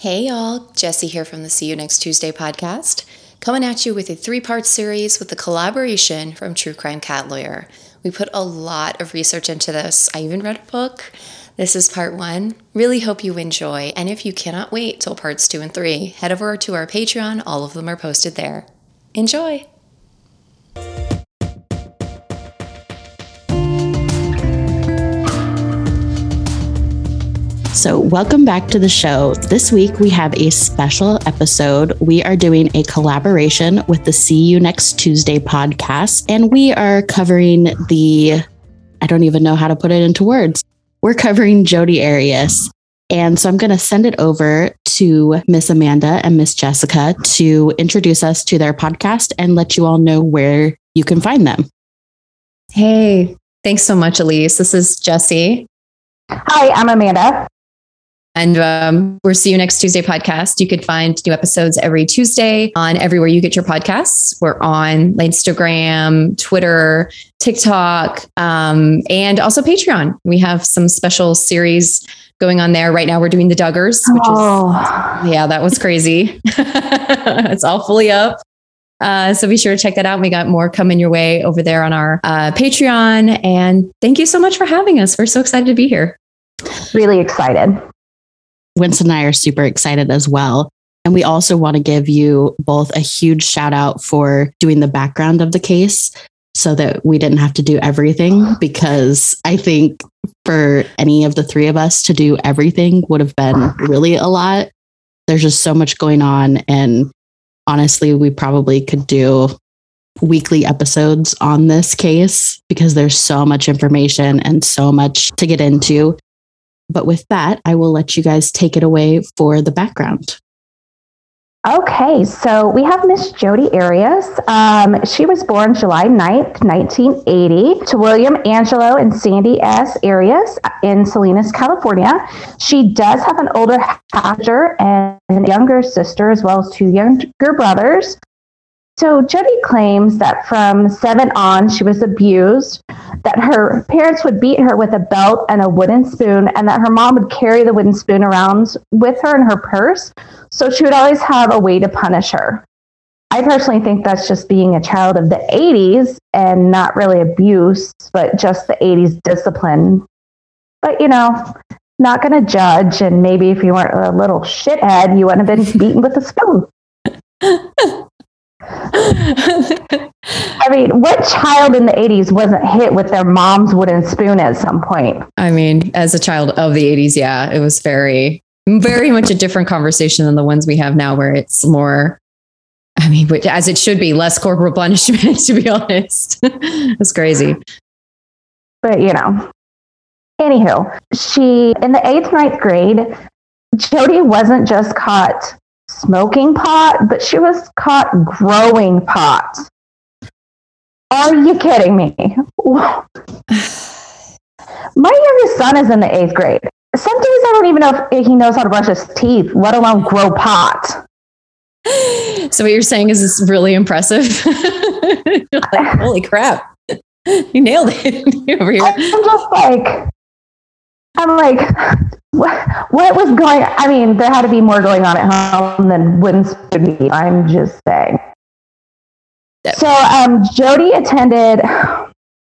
Hey, y'all. Jesse here from the See You Next Tuesday podcast, coming at you with a three part series with the collaboration from True Crime Cat Lawyer. We put a lot of research into this. I even read a book. This is part one. Really hope you enjoy. And if you cannot wait till parts two and three, head over to our Patreon. All of them are posted there. Enjoy. So, welcome back to the show. This week we have a special episode. We are doing a collaboration with the See You Next Tuesday podcast, and we are covering the I don't even know how to put it into words. We're covering Jodi Arias. And so I'm going to send it over to Miss Amanda and Miss Jessica to introduce us to their podcast and let you all know where you can find them. Hey, thanks so much, Elise. This is Jesse. Hi, I'm Amanda. And um, we're See You Next Tuesday podcast. You could find new episodes every Tuesday on everywhere you get your podcasts. We're on Instagram, Twitter, TikTok, um, and also Patreon. We have some special series going on there. Right now, we're doing the Duggars, which oh. is, yeah, that was crazy. it's all fully up. Uh, so be sure to check that out. We got more coming your way over there on our uh, Patreon. And thank you so much for having us. We're so excited to be here. Really excited. Winston and I are super excited as well. And we also want to give you both a huge shout out for doing the background of the case so that we didn't have to do everything because I think for any of the three of us to do everything would have been really a lot. There's just so much going on. And honestly, we probably could do weekly episodes on this case because there's so much information and so much to get into. But with that, I will let you guys take it away for the background. Okay, so we have Miss Jodi Arias. Um, she was born July 9th, 1980, to William Angelo and Sandy S. Arias in Salinas, California. She does have an older half and a younger sister, as well as two younger brothers. So Jodi claims that from seven on, she was abused, that her parents would beat her with a belt and a wooden spoon, and that her mom would carry the wooden spoon around with her in her purse. So she would always have a way to punish her. I personally think that's just being a child of the 80s and not really abuse, but just the 80s discipline. But, you know, not going to judge. And maybe if you weren't a little shithead, you wouldn't have been beaten with a spoon. I mean, what child in the 80s wasn't hit with their mom's wooden spoon at some point? I mean, as a child of the 80s, yeah, it was very, very much a different conversation than the ones we have now, where it's more, I mean, as it should be, less corporal punishment, to be honest. it's crazy. But, you know, anywho, she, in the eighth, ninth grade, Jodi wasn't just caught smoking pot, but she was caught growing pot. Are you kidding me? My youngest son is in the eighth grade. Some days I don't even know if he knows how to brush his teeth, let alone grow pot. So what you're saying is it's really impressive. like, holy crap. You nailed it over here. I'm just like, I'm like, what, what was going I mean, there had to be more going on at home than wouldn't be. I'm just saying. Yep. So um, Jodi attended,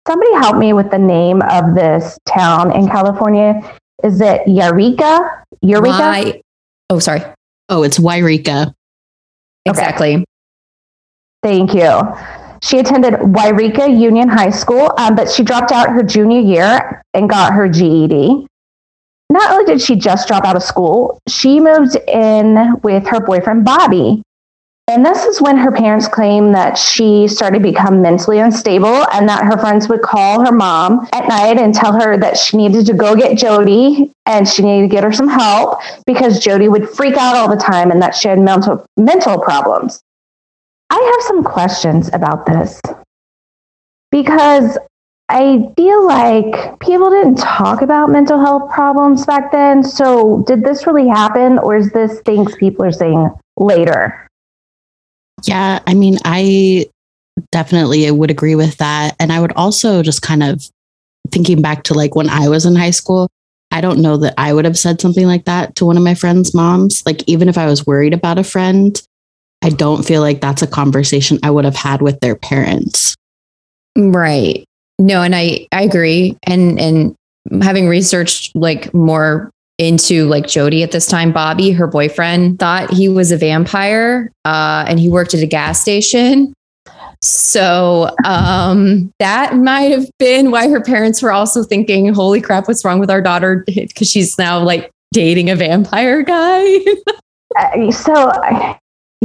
somebody help me with the name of this town in California. Is it Eureka? Eureka? My, oh, sorry. Oh, it's Yreka. Exactly. Okay. Thank you. She attended Yreka Union High School, um, but she dropped out her junior year and got her GED not only did she just drop out of school, she moved in with her boyfriend, Bobby. And this is when her parents claim that she started to become mentally unstable and that her friends would call her mom at night and tell her that she needed to go get Jodi and she needed to get her some help because Jodi would freak out all the time and that she had mental mental problems. I have some questions about this because I feel like people didn't talk about mental health problems back then. So, did this really happen, or is this things people are saying later? Yeah, I mean, I definitely would agree with that. And I would also just kind of thinking back to like when I was in high school, I don't know that I would have said something like that to one of my friends' moms. Like, even if I was worried about a friend, I don't feel like that's a conversation I would have had with their parents. Right. No, and I I agree. And and having researched like more into like Jodi at this time, Bobby, her boyfriend, thought he was a vampire, uh, and he worked at a gas station. So um, that might have been why her parents were also thinking, "Holy crap, what's wrong with our daughter?" Because she's now like dating a vampire guy. Uh, so, I,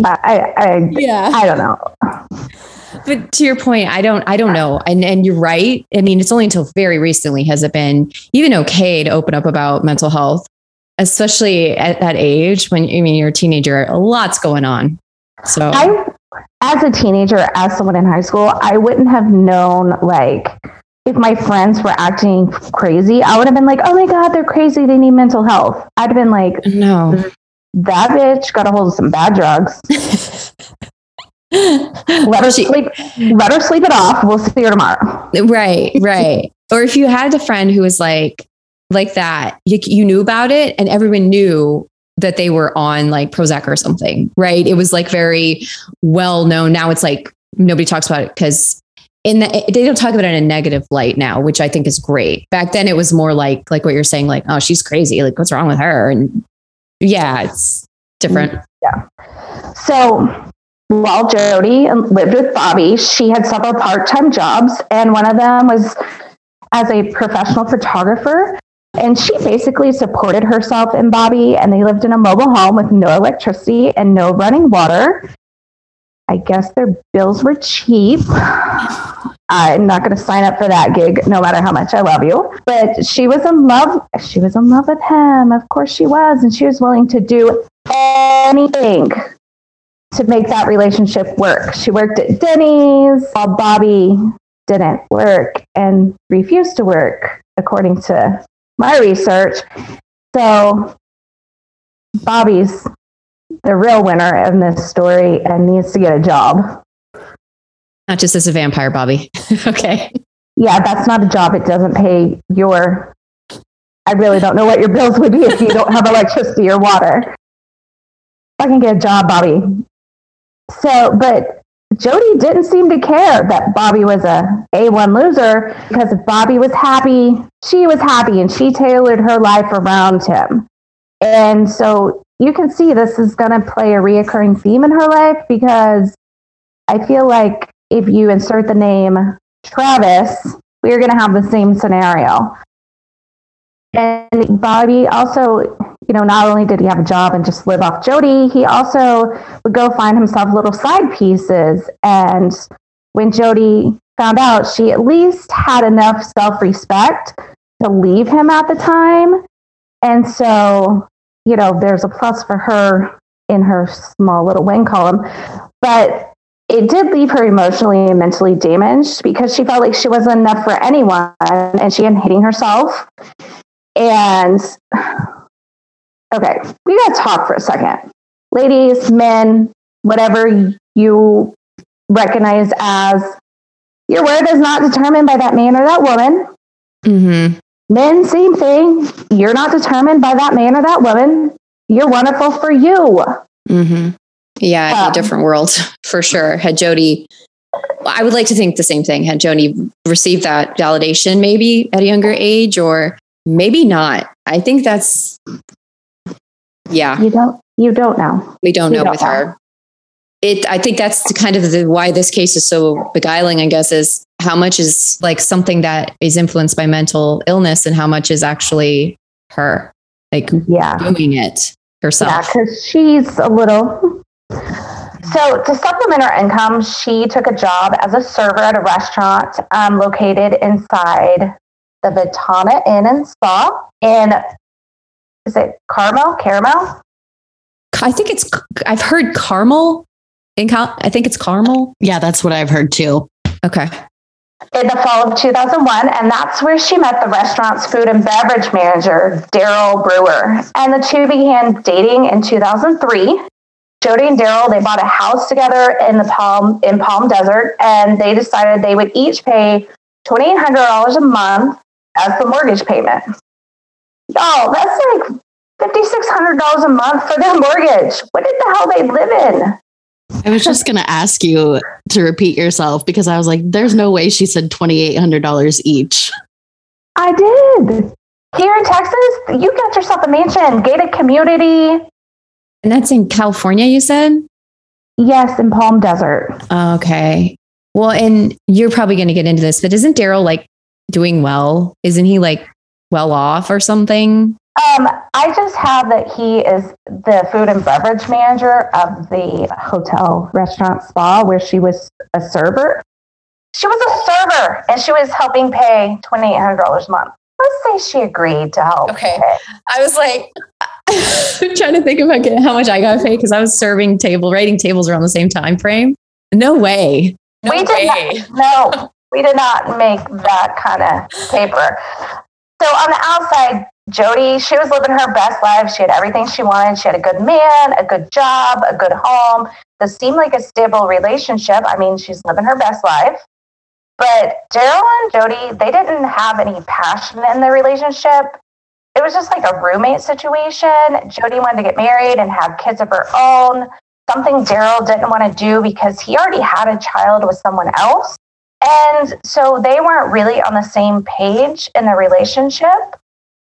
I, I, yeah, I don't know. But to your point, I don't, I don't know, and and you're right. I mean, it's only until very recently has it been even okay to open up about mental health, especially at that age when I mean you're a teenager. A lot's going on. So I, as a teenager, as someone in high school, I wouldn't have known like if my friends were acting crazy, I would have been like, "Oh my god, they're crazy. They need mental health." I'd have been like, no, "That bitch got a hold of some bad drugs. Let her sleep. Let her sleep it off. We'll see her tomorrow." right, right. or if you had a friend who was like like that, you, you knew about it, and everyone knew that they were on like Prozac or something, right? It was like very well known. Now it's like nobody talks about it because in the they don't talk about it in a negative light now, which I think is great. Back then it was more like like what you're saying, like, oh, she's crazy. Like, what's wrong with her? And yeah, it's different. Yeah. So while Jodi lived with Bobby, she had several part-time jobs, and one of them was as a professional photographer. And she basically supported herself and Bobby, and they lived in a mobile home with no electricity and no running water. I guess their bills were cheap. I'm not going to sign up for that gig, no matter how much I love you. But she was in love. She was in love with him. Of course, she was, and she was willing to do anything to make that relationship work. She worked at Denny's while Bobby didn't work and refused to work, according to my research. So Bobby's the real winner in this story and needs to get a job. Not just as a vampire, Bobby. okay. Yeah, that's not a job. It doesn't pay your. I really don't know what your bills would be if you don't have electricity or water. I can get a job, Bobby. So, but Jodi didn't seem to care that Bobby was a A1 loser because if Bobby was happy, she was happy and she tailored her life around him. And so you can see this is going to play a reoccurring theme in her life because I feel like if you insert the name Travis, we're going to have the same scenario. And Bobby also, you know, not only did he have a job and just live off Jodi, he also would go find himself little side pieces. And when Jodi found out, she at least had enough self respect to leave him at the time. And so, you know, there's a plus for her in her small little win column. But it did leave her emotionally and mentally damaged because she felt like she wasn't enough for anyone and she ended hitting herself. And okay, we got to talk for a second. Ladies, men, whatever you recognize as your worth is not determined by that man or that woman. Mm-hmm. Men, same thing. You're not determined by that man or that woman. You're wonderful for you. Mm-hmm. Yeah, Um, a different world for sure. Had Jodi, I would like to think the same thing. Had Jodi received that validation maybe at a younger age, or maybe not. I think that's, yeah, You don't you don't know. we don't know don't with know. her. It, I think that's the kind of the, why this case is so beguiling. I guess is how much is like something that is influenced by mental illness, and how much is actually her like Yeah. doing it herself. Yeah, because she's a little. So, to supplement her income, she took a job as a server at a restaurant um, located inside the Ventana Inn and Spa in, is it Carmel? Caramel? I think it's. I've heard Carmel. In Cal- I think it's Carmel. Yeah, that's what I've heard too. Okay. in the fall of 2001, and that's where she met the restaurant's food and beverage manager, Daryl Brewer. And the two began dating in 2003. Jodi and Daryl, they bought a house together in the Palm in Palm Desert, and they decided they would each pay $2,800 a month as the mortgage payment. Oh, that's like $5,600 a month for their mortgage. What did the hell they live in? I was just going to ask you to repeat yourself because I was like, there's no way she said $2,800 each. I did. Here in Texas, you got yourself a mansion, gated community. And that's in California, you said? Yes, in Palm Desert. Okay. Well, and you're probably going to get into this, but isn't Daryl like doing well? Isn't he like well off or something? Um, I just have that he is the food and beverage manager of the hotel, restaurant, spa where she was a server. She was a server and she was helping pay $2,800 a month. Let's say she agreed to help. Okay. pay. I was like, I'm trying to think about how much I got paid because I was serving table, writing tables around the same time frame. No way. No we did not, no, we did not make that kind of paper. So on the outside, Jodi, she was living her best life. She had everything she wanted. She had a good man, a good job, a good home. This seemed like a stable relationship. I mean, she's living her best life. But Daryl and Jodi, they didn't have any passion in their relationship. It was just like a roommate situation. Jodi wanted to get married and have kids of her own, something Daryl didn't want to do because he already had a child with someone else. And so they weren't really on the same page in the relationship.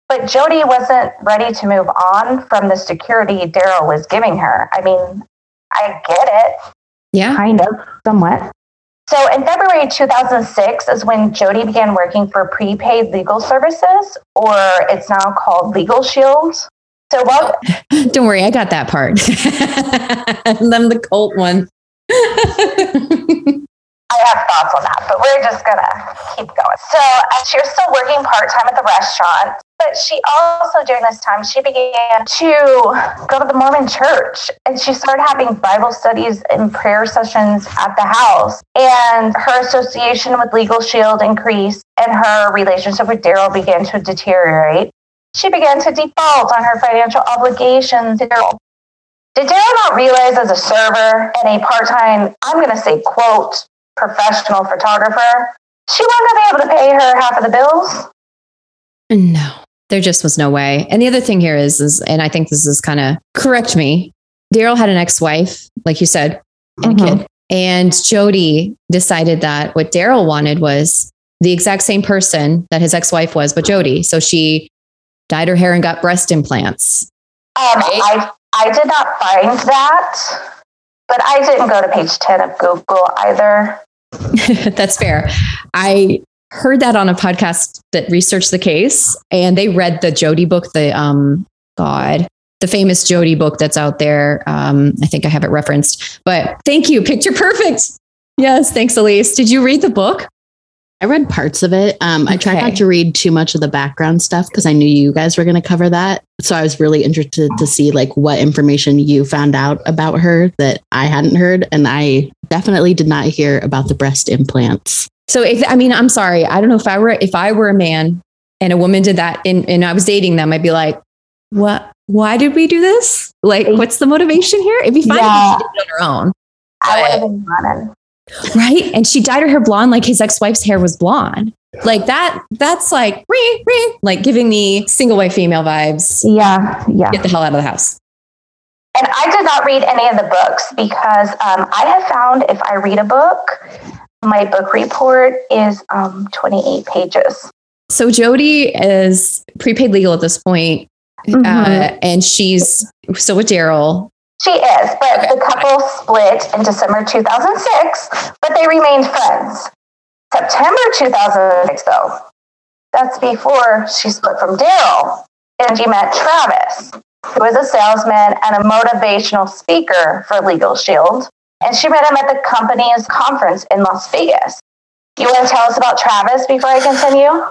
But Jodi wasn't ready to move on from the security Daryl was giving her. I mean, I get it, Yeah. kind of, somewhat. So in February 2006 is when Jodi began working for prepaid legal services, or it's now called Legal Shield. So while Don't worry, I got that part. I'm the cult one. I have thoughts on that, but we're just gonna keep going. So uh, she was still working part time at the restaurant, but she also during this time she began to go to the Mormon church and she started having Bible studies and prayer sessions at the house. And her association with Legal Shield increased, and her relationship with Daryl began to deteriorate. She began to default on her financial obligations to Daryl. Did Daryl not realize as a server and a part time, I'm going to say, quote, professional photographer, she wasn't going to be able to pay her half of the bills? No, there just was no way. And the other thing here is, is and I think this is kind of correct me. Daryl had an ex-wife, like you said, and a Mhm. kid. And Jodi decided that what Daryl wanted was the exact same person that his ex-wife was, but Jodi. So she dyed her hair and got breast implants. Um, Right. I, I did not find that, but I didn't go to page 10 of Google either. That's fair. I heard that on a podcast that researched the case, and they read the Jodi book, the um, God, the famous Jodi book that's out there. Um, I think I have it referenced. But thank you, picture perfect. Yes, thanks, Elise. Did you read the book? I read parts of it. Um, I tried not to read too much of the background stuff because I knew you guys were going to cover that. So I was really interested to see like what information you found out about her that I hadn't heard, and I definitely did not hear about the breast implants. So if I mean, I'm sorry, I don't know if I were if I were a man and a woman did that and, and I was dating them, I'd be like, what? Why did we do this? Like, what's the motivation here? It'd be fine Yeah. if she did it on her own. I would have been running. Right and she dyed her hair blonde like his ex-wife's hair was blonde like that that's like ree, ree, like giving me single white female vibes Yeah, yeah. get the hell out of the house And I did not read any of the books because um, I have found if I read a book, my book report is um, 28 pages. so jodi is prepaid legal at this point Mhm. uh, and she's still with daryl She is, but Okay. the couple split in December 2006, but they remained friends. September 2006, though, that's before she split from Daryl, and she met Travis, who is a salesman and a motivational speaker for Legal Shield. And she met him at the company's conference in Las Vegas. You want to tell us about Travis before I continue?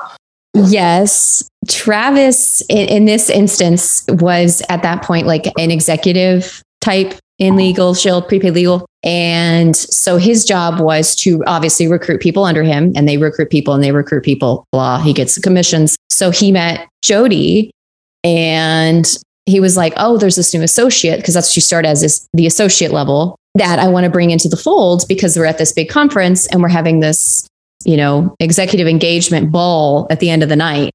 yes travis in, in this instance was at that point like an executive type in legal shield prepaid legal and so his job was to obviously recruit people under him and they recruit people and they recruit people blah he gets the commissions so he met jodi and he was like oh there's this new associate because that's what she started as is the associate level that i want to bring into the fold because we're at this big conference and we're having this you know executive engagement ball at the end of the night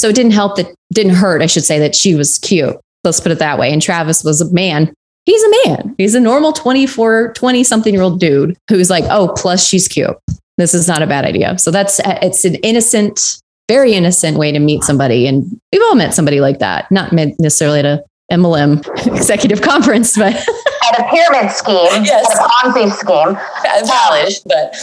So it didn't help that didn't hurt, I should say, that she was cute. Let's put it that way. And Travis was a man. He's a man. He's a normal 24, 20 something year old dude who's like, oh, plus she's cute. This is not a bad idea. So that's uh, it's an innocent, very innocent way to meet somebody. And we've all met somebody like that, not necessarily at a MLM executive conference, but at a pyramid scheme, yes. at a Ponzi scheme. Valid, but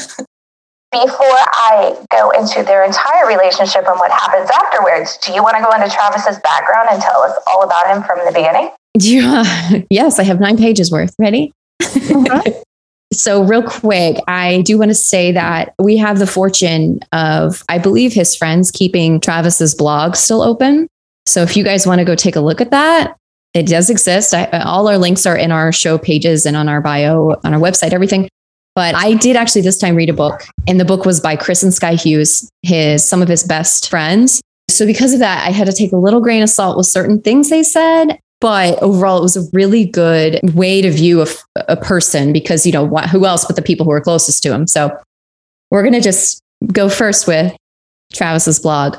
before I go into their entire relationship and what happens afterwards, do you want to go into Travis's background and tell us all about him from the beginning? Yeah. Yes, I have nine pages worth. Ready? Mm-hmm. so, real quick, I do want to say that we have the fortune of, I believe, his friends keeping Travis's blog still open. So, if you guys want to go take a look at that, it does exist. I, all our links are in our show pages and on our bio, on our website, everything. But I did actually this time read a book, and the book was by Chris and Sky Hughes, his some of his best friends. So because of that, I had to take a little grain of salt with certain things they said. But overall, it was a really good way to view a, a person because, you know, who else but the people who are closest to him. So we're going to just go first with Travis's blog.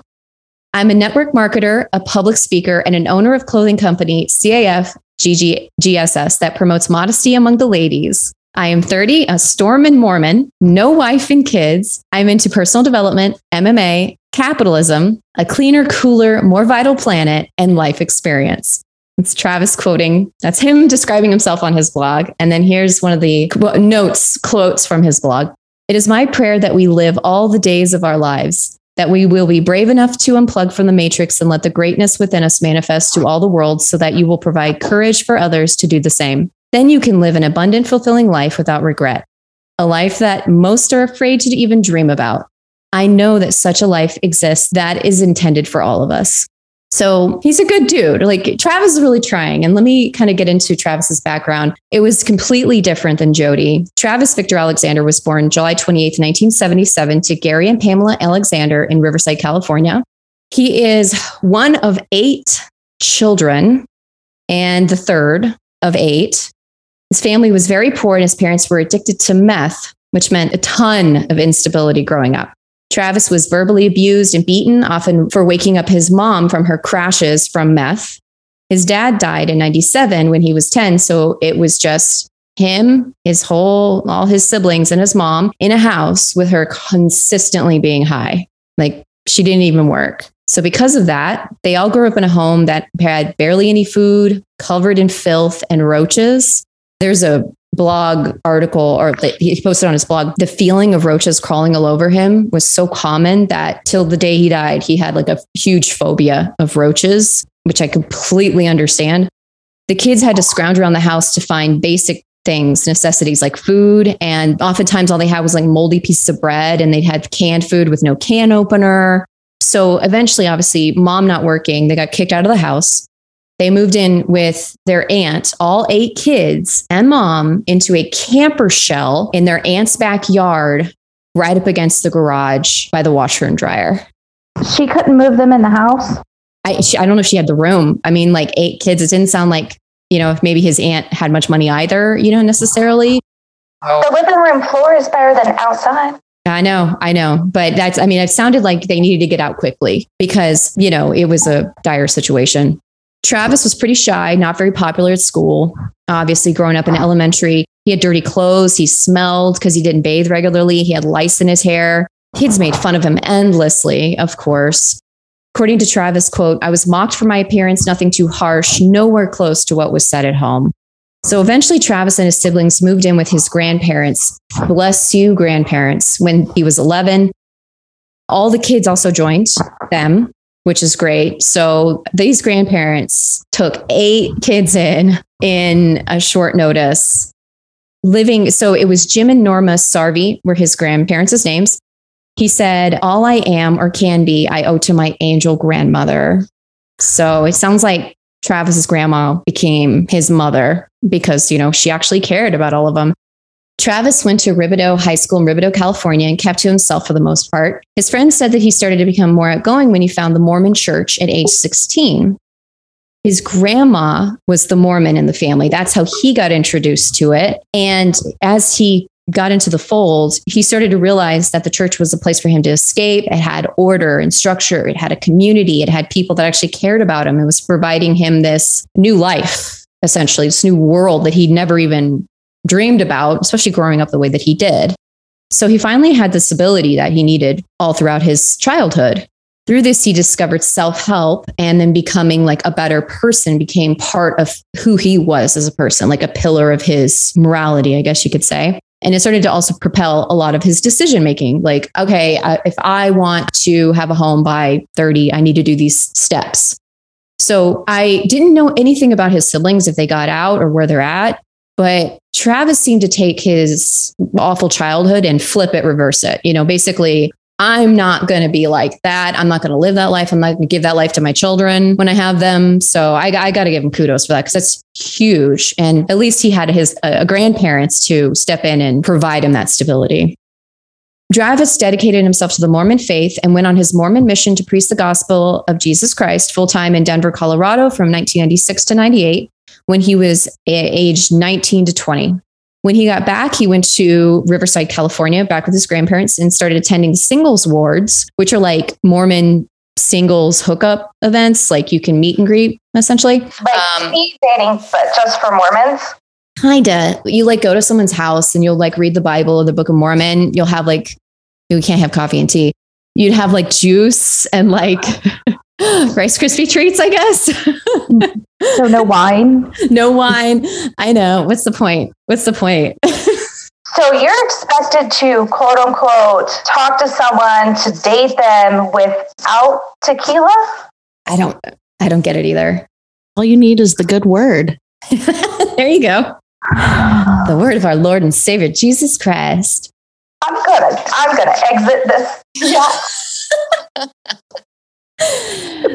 I'm a network marketer, a public speaker, and an owner of clothing company CAF GGSS that promotes modesty among the ladies. I am 30, a storm and Mormon, no wife and kids. I'm into personal development, MMA, capitalism, a cleaner, cooler, more vital planet, and life experience. It's Travis quoting. That's him describing himself on his blog. And then here's one of the notes, quotes from his blog. It is my prayer that we live all the days of our lives, that we will be brave enough to unplug from the matrix and let the greatness within us manifest to all the world so that you will provide courage for others to do the same. Then you can live an abundant, fulfilling life without regret, a life that most are afraid to even dream about. I know that such a life exists that is intended for all of us. So he's a good dude. Like Travis is really trying. And let me kind of get into Travis's background. It was completely different than Jodi. Travis Victor Alexander was born July 28, 1977 to Gary and Pamela Alexander in Riverside, California. He is one of eight children and the third of eight. His family was very poor and his parents were addicted to meth, which meant a ton of instability growing up. Travis was verbally abused and beaten, often for waking up his mom from her crashes from meth. His dad died in 97 when he was 10. So it was just him, his whole, all his siblings, and his mom in a house with her consistently being high. Like she didn't even work. So, because of that, they all grew up in a home that had barely any food, covered in filth and roaches. There's a blog article or he posted on his blog the feeling of roaches crawling all over him was so common that till the day he died he had like a huge phobia of roaches which i completely understand. The kids had to scrounge around the house to find basic things necessities like food and oftentimes all they had was like moldy pieces of bread and they'd had canned food with no can opener. So eventually obviously mom not working they got kicked out of the house they moved in with their aunt, all eight kids and mom, into a camper shell in their aunt's backyard, right up against the garage by the washer and dryer. She couldn't move them in the house. I, she, I don't know if she had the room. I mean, like eight kids. It didn't sound like, you know, if maybe his aunt had much money either, you know, necessarily. Oh. The living room floor is better than outside. I know, I know. But that's, I mean, it sounded like they needed to get out quickly because, you know, it was a dire situation. Travis was pretty shy, not very popular at school. Obviously, growing up in elementary, he had dirty clothes. He smelled because he didn't bathe regularly. He had lice in his hair. Kids made fun of him endlessly, of course. According to Travis, quote, I was mocked for my appearance, nothing too harsh, nowhere close to what was said at home. So eventually, Travis and his siblings moved in with his grandparents. Bless you, grandparents, when he was 11. All the kids also joined them which is great. So these grandparents took eight kids in in a short notice. Living, so it was Jim and Norma Sarvey were his grandparents' names. He said, All I am or can be, I owe to my angel grandmother. So it sounds like Travis's grandma became his mother because, you know, she actually cared about all of them. Travis went to Rubidoux High School in Rubidoux, California, and kept to himself for the most part. His friends said that he started to become more outgoing when he found the Mormon church at age 16. His grandma was the Mormon in the family. That's how he got introduced to it. And as he got into the fold, he started to realize that the church was a place for him to escape. It had order and structure, it had a community, it had people that actually cared about him. It was providing him this new life, essentially, this new world that he'd never even dreamed about, especially growing up the way that he did. So he finally had the stability that he needed all throughout his childhood. Through this, he discovered self help and then becoming like a better person became part of who he was as a person, like a pillar of his morality, I guess you could say. And it started to also propel a lot of his decision making. Like, okay, if I want to have a home by 30, I need to do these steps. So I didn't know anything about his siblings if they got out or where they're at. But Travis seemed to take his awful childhood and flip it, reverse it. You know, basically, I'm not going to be like that. I'm not going to live that life. I'm not going to give that life to my children when I have them. So I, I got to give him kudos for that because that's huge. And at least he had his uh, grandparents to step in and provide him that stability. Travis dedicated himself to the Mormon faith and went on his Mormon mission to preach the gospel of Jesus Christ full time in Denver, Colorado from 1996 to 98 when he was aged 19 to 20. When he got back, he went to Riverside, California, back with his grandparents and started attending singles wards, which are like Mormon singles hookup events. Like you can meet and greet essentially. Like um, dating, but just for Mormons. Kinda. You like go to someone's house and you'll like read the Bible or the Book of Mormon. You'll have like, you can't have coffee and tea. You'd have like juice and like Rice Krispie treats, I guess. so no wine? no wine. I know. What's the point? What's the point? so you're expected to quote unquote talk to someone to date them without tequila? I don't I don't get it either. All you need is the good word. there you go. The word of our Lord and Savior Jesus Christ. I'm gonna I'm gonna exit this. Yeah.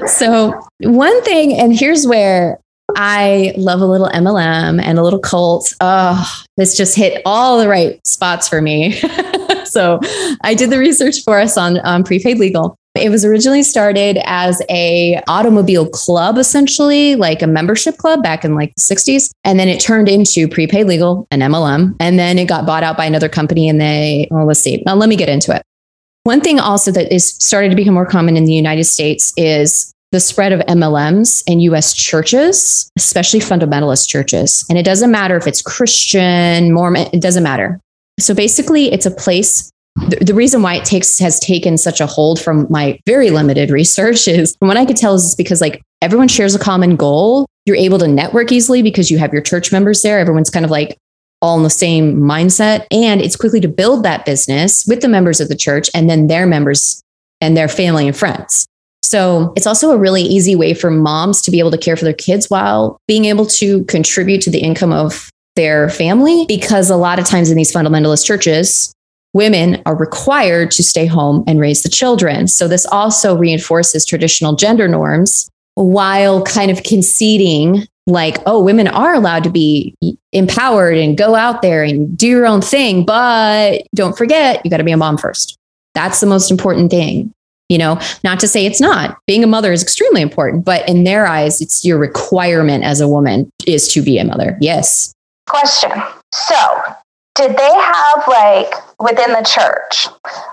So one thing, and here's where I love a little MLM and a little cult. Oh, this just hit all the right spots for me. so I did the research for us on prepaid legal. It was originally started as a automobile club, essentially like a membership club back in like the 60s. And then it turned into prepaid legal, an MLM. And then it got bought out by another company and they, well, let's see. Now let me get into it. One thing also that is starting to become more common in the United States is the spread of MLMs in US churches, especially fundamentalist churches. And it doesn't matter if it's Christian, Mormon, it doesn't matter. So basically, it's a place. The, the reason why it takes has taken such a hold from my very limited research is from what I could tell is because like everyone shares a common goal. You're able to network easily because you have your church members there. Everyone's kind of like all in the same mindset. And it's quickly to build that business with the members of the church and then their members and their family and friends. So it's also a really easy way for moms to be able to care for their kids while being able to contribute to the income of their family. Because a lot of times in these fundamentalist churches, women are required to stay home and raise the children. So this also reinforces traditional gender norms while kind of conceding like, oh, women are allowed to be empowered and go out there and do your own thing. But don't forget, you got to be a mom first. That's the most important thing. You know, not to say it's not. Being a mother is extremely important, but in their eyes, it's your requirement as a woman is to be a mother. Yes. Question. So, did they have like within the church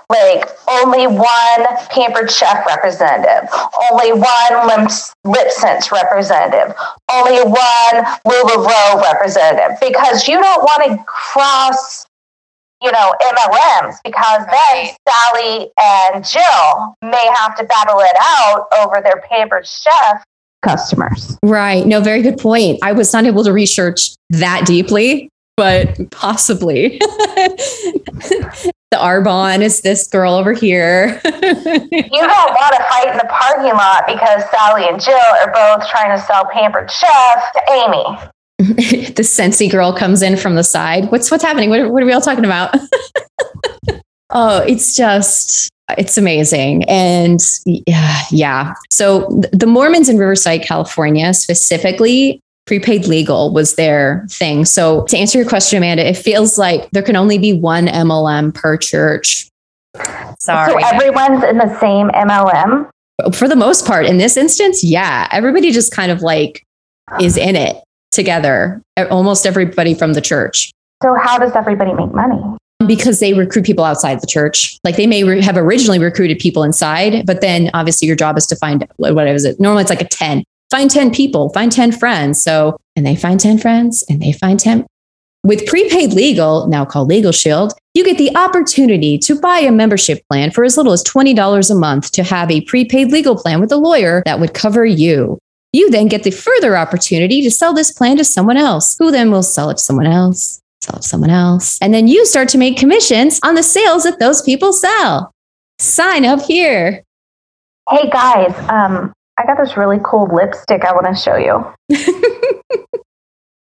like only one pampered chef representative only one lip, lip sense representative only one LuLaRoe representative? Because you don't want to cross you know mlms because right. then sally and jill may have to battle it out over their pampered chef customers. Right. No very good point. I was not able to research that deeply but possibly. the Arbonne is this girl over here. you don't want to fight in the parking lot because Sally and Jill are both trying to sell Pampered Chef to Amy. the Scentsy girl comes in from the side. What's what's happening? What, what are we all talking about? oh, it's just it's amazing. And yeah, yeah. So the Mormons in Riverside, California, specifically, prepaid legal was their thing. So to answer your question, Amanda, it feels like there can only be one MLM per church. Sorry. So everyone's in the same MLM? For the most part, in this instance, yeah. Everybody just kind of like is in it together. Almost everybody from the church. So how does everybody make money? because they recruit people outside the church. Like they may re- have originally recruited people inside, but then obviously your job is to find what is it? Normally it's like a 10. Find 10 people, find 10 friends. So, and they find 10 friends and they find 10. With prepaid legal, now called Legal Shield, you get the opportunity to buy a membership plan for as little as $20 a month to have a prepaid legal plan with a lawyer that would cover you. You then get the further opportunity to sell this plan to someone else, who then will sell it to someone else, sell it to someone else. And then you start to make commissions on the sales that those people sell. Sign up here. Hey guys, um, I got this really cool lipstick I want to show you.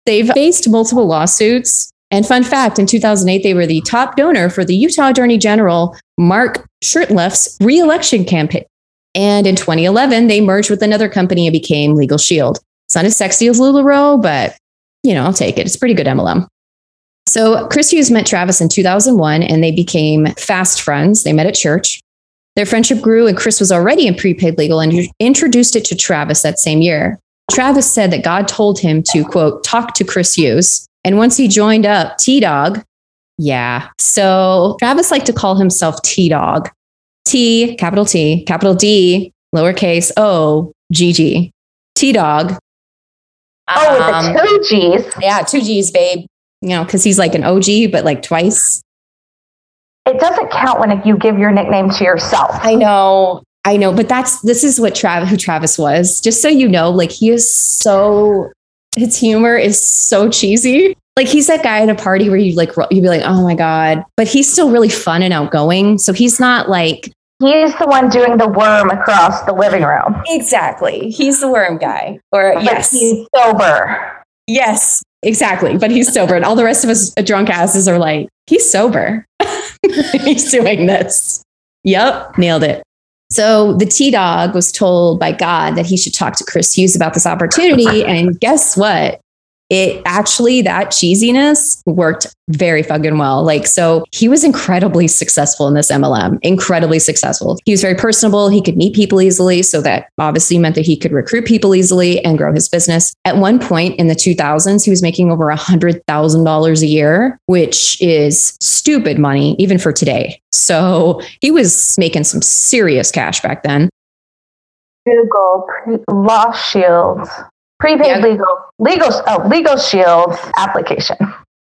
They've faced multiple lawsuits. And fun fact in 2008, they were the top donor for the Utah Attorney General Mark Shurtleff's reelection campaign. And in 2011, they merged with another company and became Legal Shield. It's not as sexy as LuLaRoe, but you know, I'll take it. It's pretty good MLM. So Chris Hughes met Travis in 2001 and they became fast friends. They met at church. Their friendship grew and Chris was already in prepaid legal and introduced it to Travis that same year. Travis said that God told him to, quote, talk to Chris Hughes. And once he joined up T Dog, yeah. So Travis liked to call himself T Dog. T, capital T, capital D, lowercase O, G G. T Dog. Oh, with Um, the two G's. yeah, two G's, babe. You know, because he's like an OG, but like twice. It doesn't count when you give your nickname to yourself. I know, I know, but that's this is what Travis, who Travis was. Just so you know, like he is so his humor is so cheesy. Like he's that guy at a party where you like you'd be like, oh my god, but he's still really fun and outgoing. So he's not like He's the one doing the worm across the living room. exactly. He's the worm guy, or But yes, he's sober. yes, exactly. But he's sober, and all the rest of us drunk asses are like, he's sober. he's doing this. Yep, nailed it. So the T Dog was told by God that he should talk to Chris Hughes about this opportunity. And guess what? It actually, that cheesiness worked very fucking well. Like, so he was incredibly successful in this MLM, incredibly successful. He was very personable. He could meet people easily. So that obviously meant that he could recruit people easily and grow his business. At one point in the 2000s, he was making over $100,000 a year, which is stupid money, even for today. So he was making some serious cash back then. Google Law Shield. Prepaid Yeah. legal legal oh legal shield application.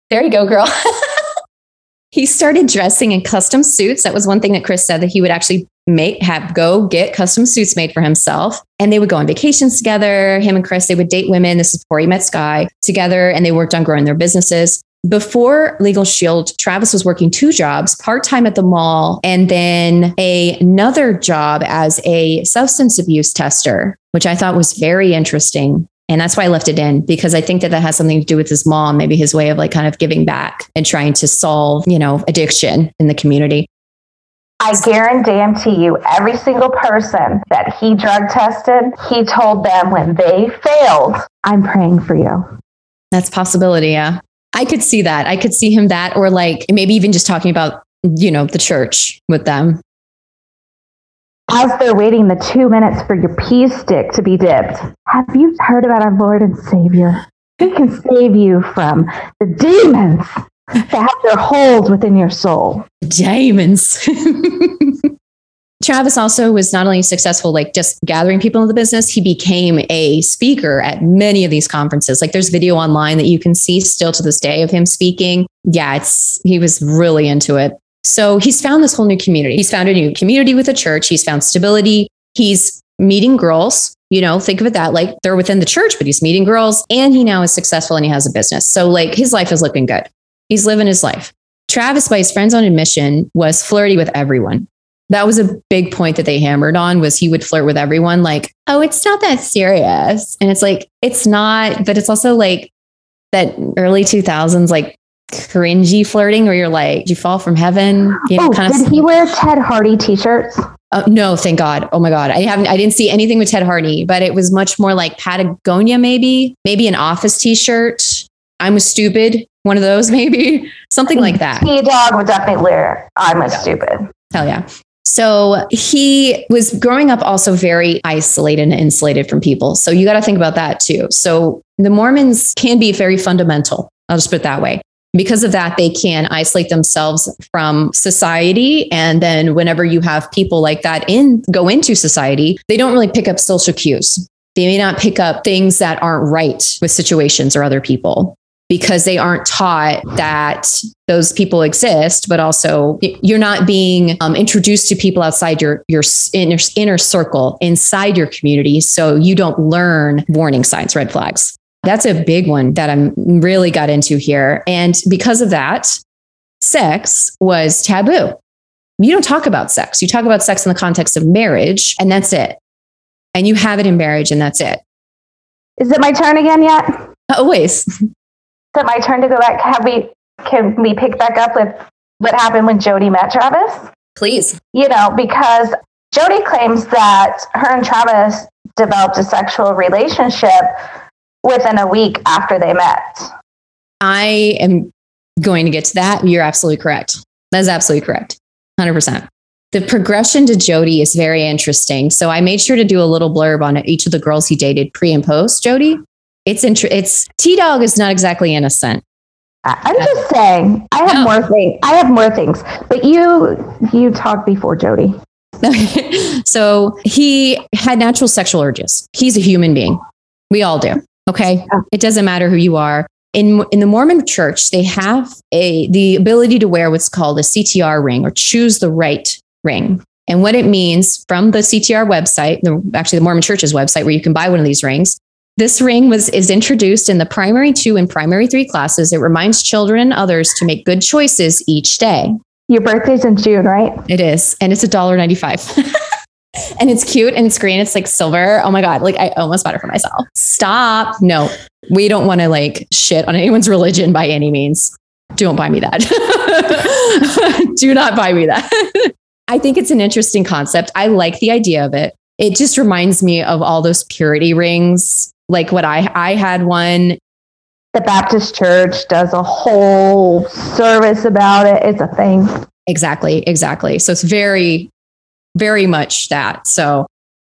There you go, girl. he started dressing in custom suits. That was one thing that Chris said that he would actually make have go get custom suits made for himself. And they would go on vacations together. Him and Chris, they would date women. This is before he met Sky together, and they worked on growing their businesses. Before Legal Shield, Travis was working two jobs, part-time at the mall, and then a, another job as a substance abuse tester, which I thought was very interesting. And that's why I left it in because I think that that has something to do with his mom, maybe his way of like kind of giving back and trying to solve, you know, addiction in the community. I guarantee you, every single person that he drug tested, he told them when they failed, I'm praying for you. That's a possibility. Yeah. I could see that. I could see him that, or like maybe even just talking about, you know, the church with them. As they're waiting the two minutes for your pea stick to be dipped, have you heard about our Lord and Savior? He can save you from the demons that have their hold within your soul. Demons. Travis also was not only successful, like just gathering people in the business, he became a speaker at many of these conferences. Like there's video online that you can see still to this day of him speaking. Yeah, it's he was really into it. So he's found this whole new community. He's found a new community with a church. He's found stability. He's meeting girls. You know, think of it that like they're within the church, but he's meeting girls and he now is successful and he has a business. So like his life is looking good. He's living his life. Travis, by his friends on admission, was flirty with everyone. That was a big point that they hammered on was he would flirt with everyone like, oh, it's not that serious. And it's like, it's not, but it's also like that early 2000s, like cringy flirting where you're like, did you fall from heaven? You know, Oh, kind of did he wear Ted Hardy t-shirts? uh, no, thank God. Oh my God. I haven't, I didn't see anything with Ted Hardy, but it was much more like Patagonia, maybe, maybe an office t-shirt. I'm a stupid. One of those, maybe something like that. T Dog would definitely wear I'm a stupid. Hell yeah. So he was growing up also very isolated and insulated from people. So you got to think about that too. So the Mormons can be very fundamental. I'll just put it that way. Because of that, they can isolate themselves from society. And then whenever you have people like that in go into society, they don't really pick up social cues. They may not pick up things that aren't right with situations or other people because they aren't taught that those people exist, but also you're not being um, introduced to people outside your your inner, inner circle, inside your community, so you don't learn warning signs, red flags. That's a big one that I'm really got into here, and because of that, sex was taboo. You don't talk about sex. You talk about sex in the context of marriage, and that's it. And you have it in marriage, and that's it. Is it my turn again yet? Always Is it my turn to go back? Have we can we pick back up with what happened when Jodi met Travis? Please. You know, because Jodi claims that her and Travis developed a sexual relationship within a week after they met. I am going to get to that. You're absolutely correct. That's absolutely correct. 100%. The progression to Jodi is very interesting. So I made sure to do a little blurb on each of the girls he dated pre and post Jodi. it's int- it's T Dog is not exactly innocent. I'm just saying. I have no. more things. I have more things, but you you talked before Jodi. so he had natural sexual urges. He's a human being. We all do. Okay, it doesn't matter who you are. In in the Mormon Church, they have a the ability to wear what's called a CTR ring or choose the right ring. And what it means from the CTR website, the, actually the Mormon Church's website, where you can buy one of these rings, this ring was is introduced in the primary two and primary three classes. It reminds children and others to make good choices each day. Your birthday's in June, right? It is, and it's a dollar ninety five. and it's cute and it's green. It's like silver. Oh my god! Like I almost bought it for myself. Stop. No, we don't want to like shit on anyone's religion by any means. Don't buy me that. Do not buy me that. I think it's an interesting concept. I like the idea of it. It just reminds me of all those purity rings like what I I had one. The Baptist Church does a whole service about it. It's a thing. Exactly, exactly. So it's very, very much that. So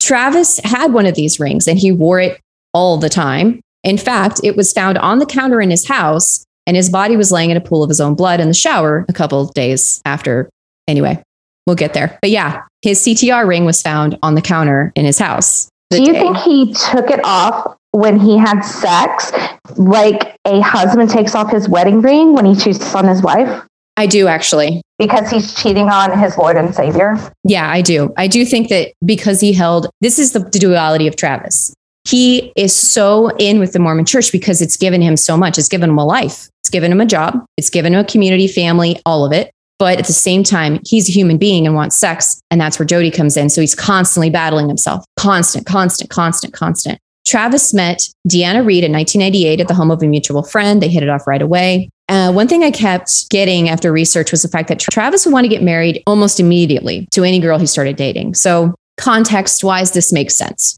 Travis had one of these rings and he wore it all the time. In fact, it was found on the counter in his house and his body was laying in a pool of his own blood in the shower a couple of days after. Anyway, we'll get there. But yeah, his CTR ring was found on the counter in his house. Do you day. think he took it off when he had sex, like a husband takes off his wedding ring when he cheats on his wife? I do actually. Because he's cheating on his Lord and Savior? Yeah, I do. I do think that because he held, this is the, duality of Travis. He is so in with the Mormon church because it's given him so much. It's given him a life, it's given him a job, it's given him a community, family, all of it. But at the same time, he's a human being and wants sex. And that's where Jodi comes in. So he's constantly battling himself. Constant, constant, constant, constant. Travis met Deanna Reid in 1998 at the home of a mutual friend. They hit it off right away. Uh, one thing I kept getting after research was the fact that Travis would want to get married almost immediately to any girl he started dating. So, context wise, this makes sense.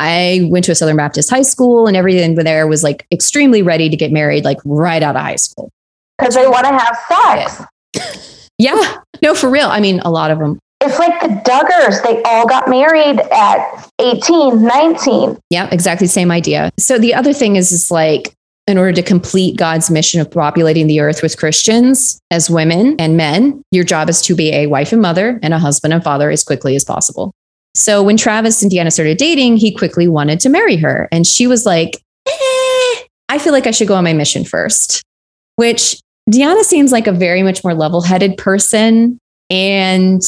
I went to a Southern Baptist high school and everything there was like extremely ready to get married, like right out of high school. Because they want to have sex. yeah. No, for real. I mean, a lot of them it's like the Duggars. They all got married at 18, 19. Yeah, exactly same idea. So the other thing is, is like, in order to complete God's mission of populating the earth with Christians as women and men, your job is to be a wife and mother and a husband and father as quickly as possible. So when Travis and Deanna started dating, he quickly wanted to marry her. And she was like, eh, I feel like I should go on my mission first, which Deanna seems like a very much more level headed person. And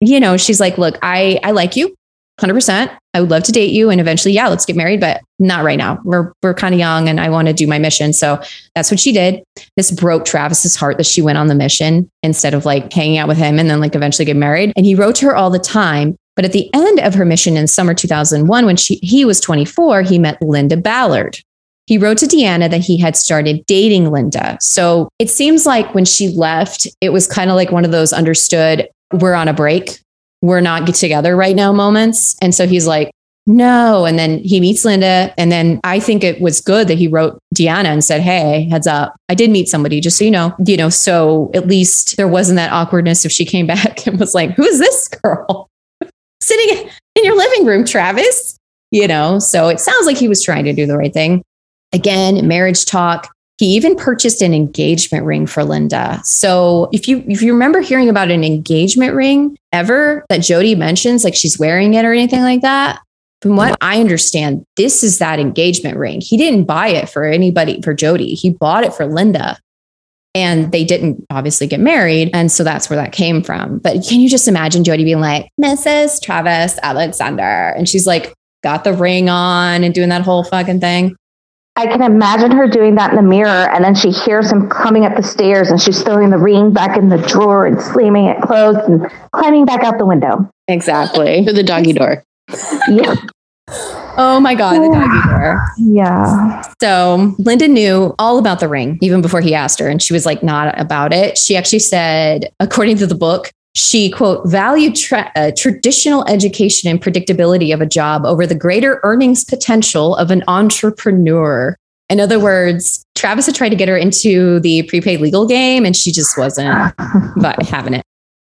you know, she's like, look, I, I like you 100%. I would love to date you. And eventually, yeah, let's get married, but not right now. We're, we're kind of young and I want to do my mission. So that's what she did. This broke Travis's heart that she went on the mission instead of like hanging out with him and then like eventually get married. And he wrote to her all the time. But at the end of her mission in summer 2001, when she, he was 24, he met Linda Ballard. He wrote to Deanna that he had started dating Linda. So it seems like when she left, it was kind of like one of those understood, we're on a break. We're not together right now moments. And so he's like, no. And then he meets Linda. And then I think it was good that he wrote Deanna and said, Hey, heads up. I did meet somebody, just so you know, you know, so at least there wasn't that awkwardness if she came back and was like, Who is this girl sitting in your living room, Travis? You know, so it sounds like he was trying to do the right thing. Again, marriage talk. He even purchased an engagement ring for Linda. So if you if you remember hearing about an engagement ring ever that Jodi mentions, like she's wearing it or anything like that, from what I understand, this is that engagement ring. He didn't buy it for anybody for Jodi. He bought it for Linda. And they didn't obviously get married. And so that's where that came from. But can you just imagine Jodi being like, Mrs. Travis Alexander? And she's like, got the ring on and doing that whole fucking thing. I can imagine her doing that in the mirror, and then she hears him coming up the stairs, and she's throwing the ring back in the drawer and slamming it closed and climbing back out the window. Exactly. To the doggy door. Yeah. Oh my God, the doggy door. Yeah. So Linda knew all about the ring even before he asked her, and she was like, not about it. She actually said, according to the book, she quote valued tra- uh, traditional education and predictability of a job over the greater earnings potential of an entrepreneur. In other words travis had tried to get her into the prepaid legal game and she just wasn't but having it.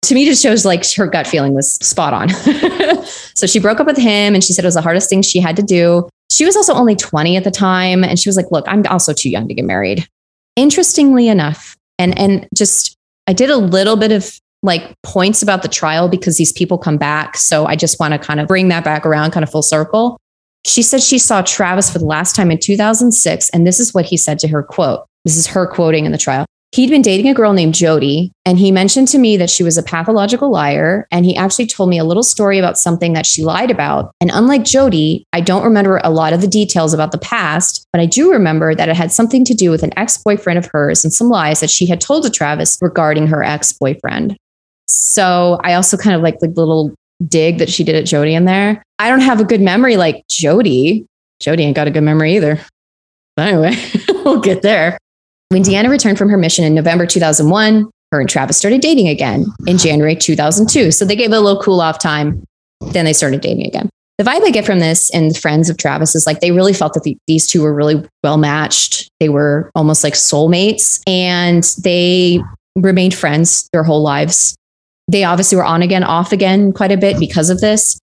To me just shows like her gut feeling was spot on. So she broke up with him and she said it was the hardest thing she had to do. She was also only 20 at the time and she was like look i'm also too young to get married. Interestingly enough and and just i did a little bit of like points about the trial because these people come back. So I just want to kind of bring that back around, kind of full circle. She said she saw Travis for the last time in 2006. And this is what he said to her quote. This is her quoting in the trial. He'd been dating a girl named Jodi, and he mentioned to me that she was a pathological liar. And he actually told me a little story about something that she lied about. And unlike Jodi, I don't remember a lot of the details about the past, but I do remember that it had something to do with an ex boyfriend of hers and some lies that she had told to Travis regarding her ex boyfriend. So I also kind of like the little dig that she did at Jodi in there. I don't have a good memory like Jodi. Jodi ain't got a good memory either. But anyway, we'll get there. When Deanna returned from her mission in November 2001, her and Travis started dating again in January 2002. So they gave it a little cool off time. Then they started dating again. The vibe I get from this and friends of Travis is like they really felt that the, these two were really well matched. They were almost like soulmates and they remained friends their whole lives they obviously were on again, off again quite a bit because of this.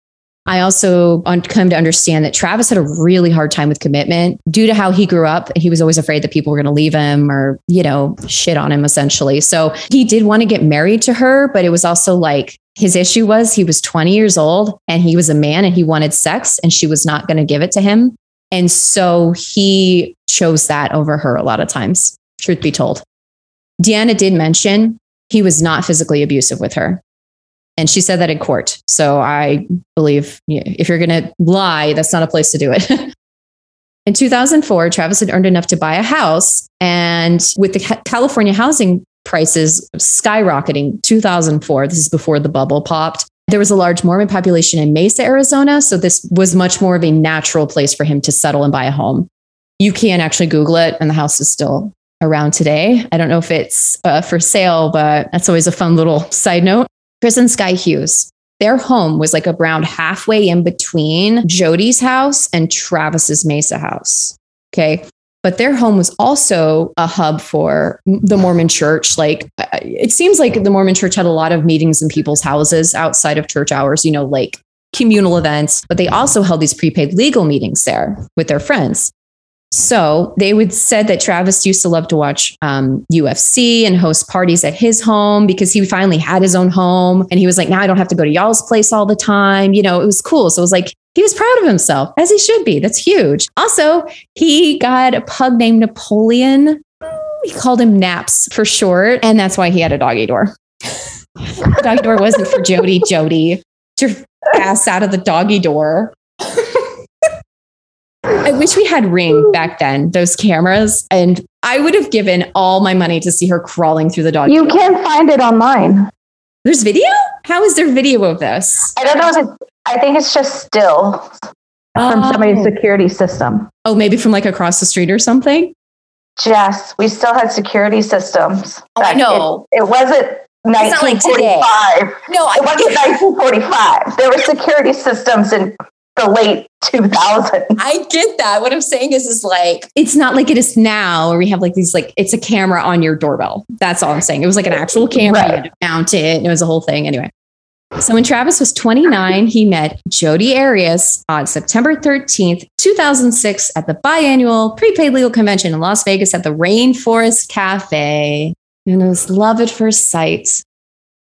I also come to understand that Travis had a really hard time with commitment due to how he grew up. He was always afraid that people were going to leave him or, you know, shit on him essentially. So he did want to get married to her, but it was also like his issue was he was 20 years old and he was a man and he wanted sex and she was not going to give it to him. And so he chose that over her a lot of times, truth be told. Deanna did mention he was not physically abusive with her. And she said that in court. So I believe if you're going to lie, that's not a place to do it. in 2004, Travis had earned enough to buy a house. And with the California housing prices skyrocketing, 2004, this is before the bubble popped. There was a large Mormon population in Mesa, Arizona. So this was much more of a natural place for him to settle and buy a home. You can actually Google it, and the house is still around today. I don't know if it's uh, for sale, but that's always a fun little side note. Chris and Sky Hughes, their home was like around halfway in between Jodi's house and Travis's Mesa house. Okay. But their home was also a hub for the Mormon church. Like uh, it seems like the Mormon church had a lot of meetings in people's houses outside of church hours, you know, like communal events, but they also held these prepaid legal meetings there with their friends. So they would said that Travis used to love to watch um, UFC and host parties at his home because he finally had his own home, and he was like, "Now I don't have to go to y'all's place all the time." You know, it was cool. So it was like he was proud of himself, as he should be. That's huge. Also, he got a pug named Napoleon. He called him Naps for short, and that's why he had a doggy door. doggy door wasn't for Jodi. Jodi, your ass out of the doggy door. I wish we had Ring back then, those cameras, and I would have given all my money to see her crawling through the dog. You can find it online. There's video? How is there video of this? I don't know. I think it's just still from oh. somebody's security system. Oh, maybe from like across the street or something? Yes, we still had security systems. Oh, I know. It, it wasn't 1945. Like no, I it wasn't 1945. There were security systems in the late 2000s. I get that. What I'm saying is, is like, it's not like it is now where we have like these, like, it's a camera on your doorbell. That's all I'm saying. It was like an actual camera. Right. You had to mount it. And it was a whole thing. Anyway. So when Travis was 29, he met Jodi Arias on September 13th, 2006 at the biannual prepaid legal convention in Las Vegas at the Rainforest Cafe. And it was love at first sight.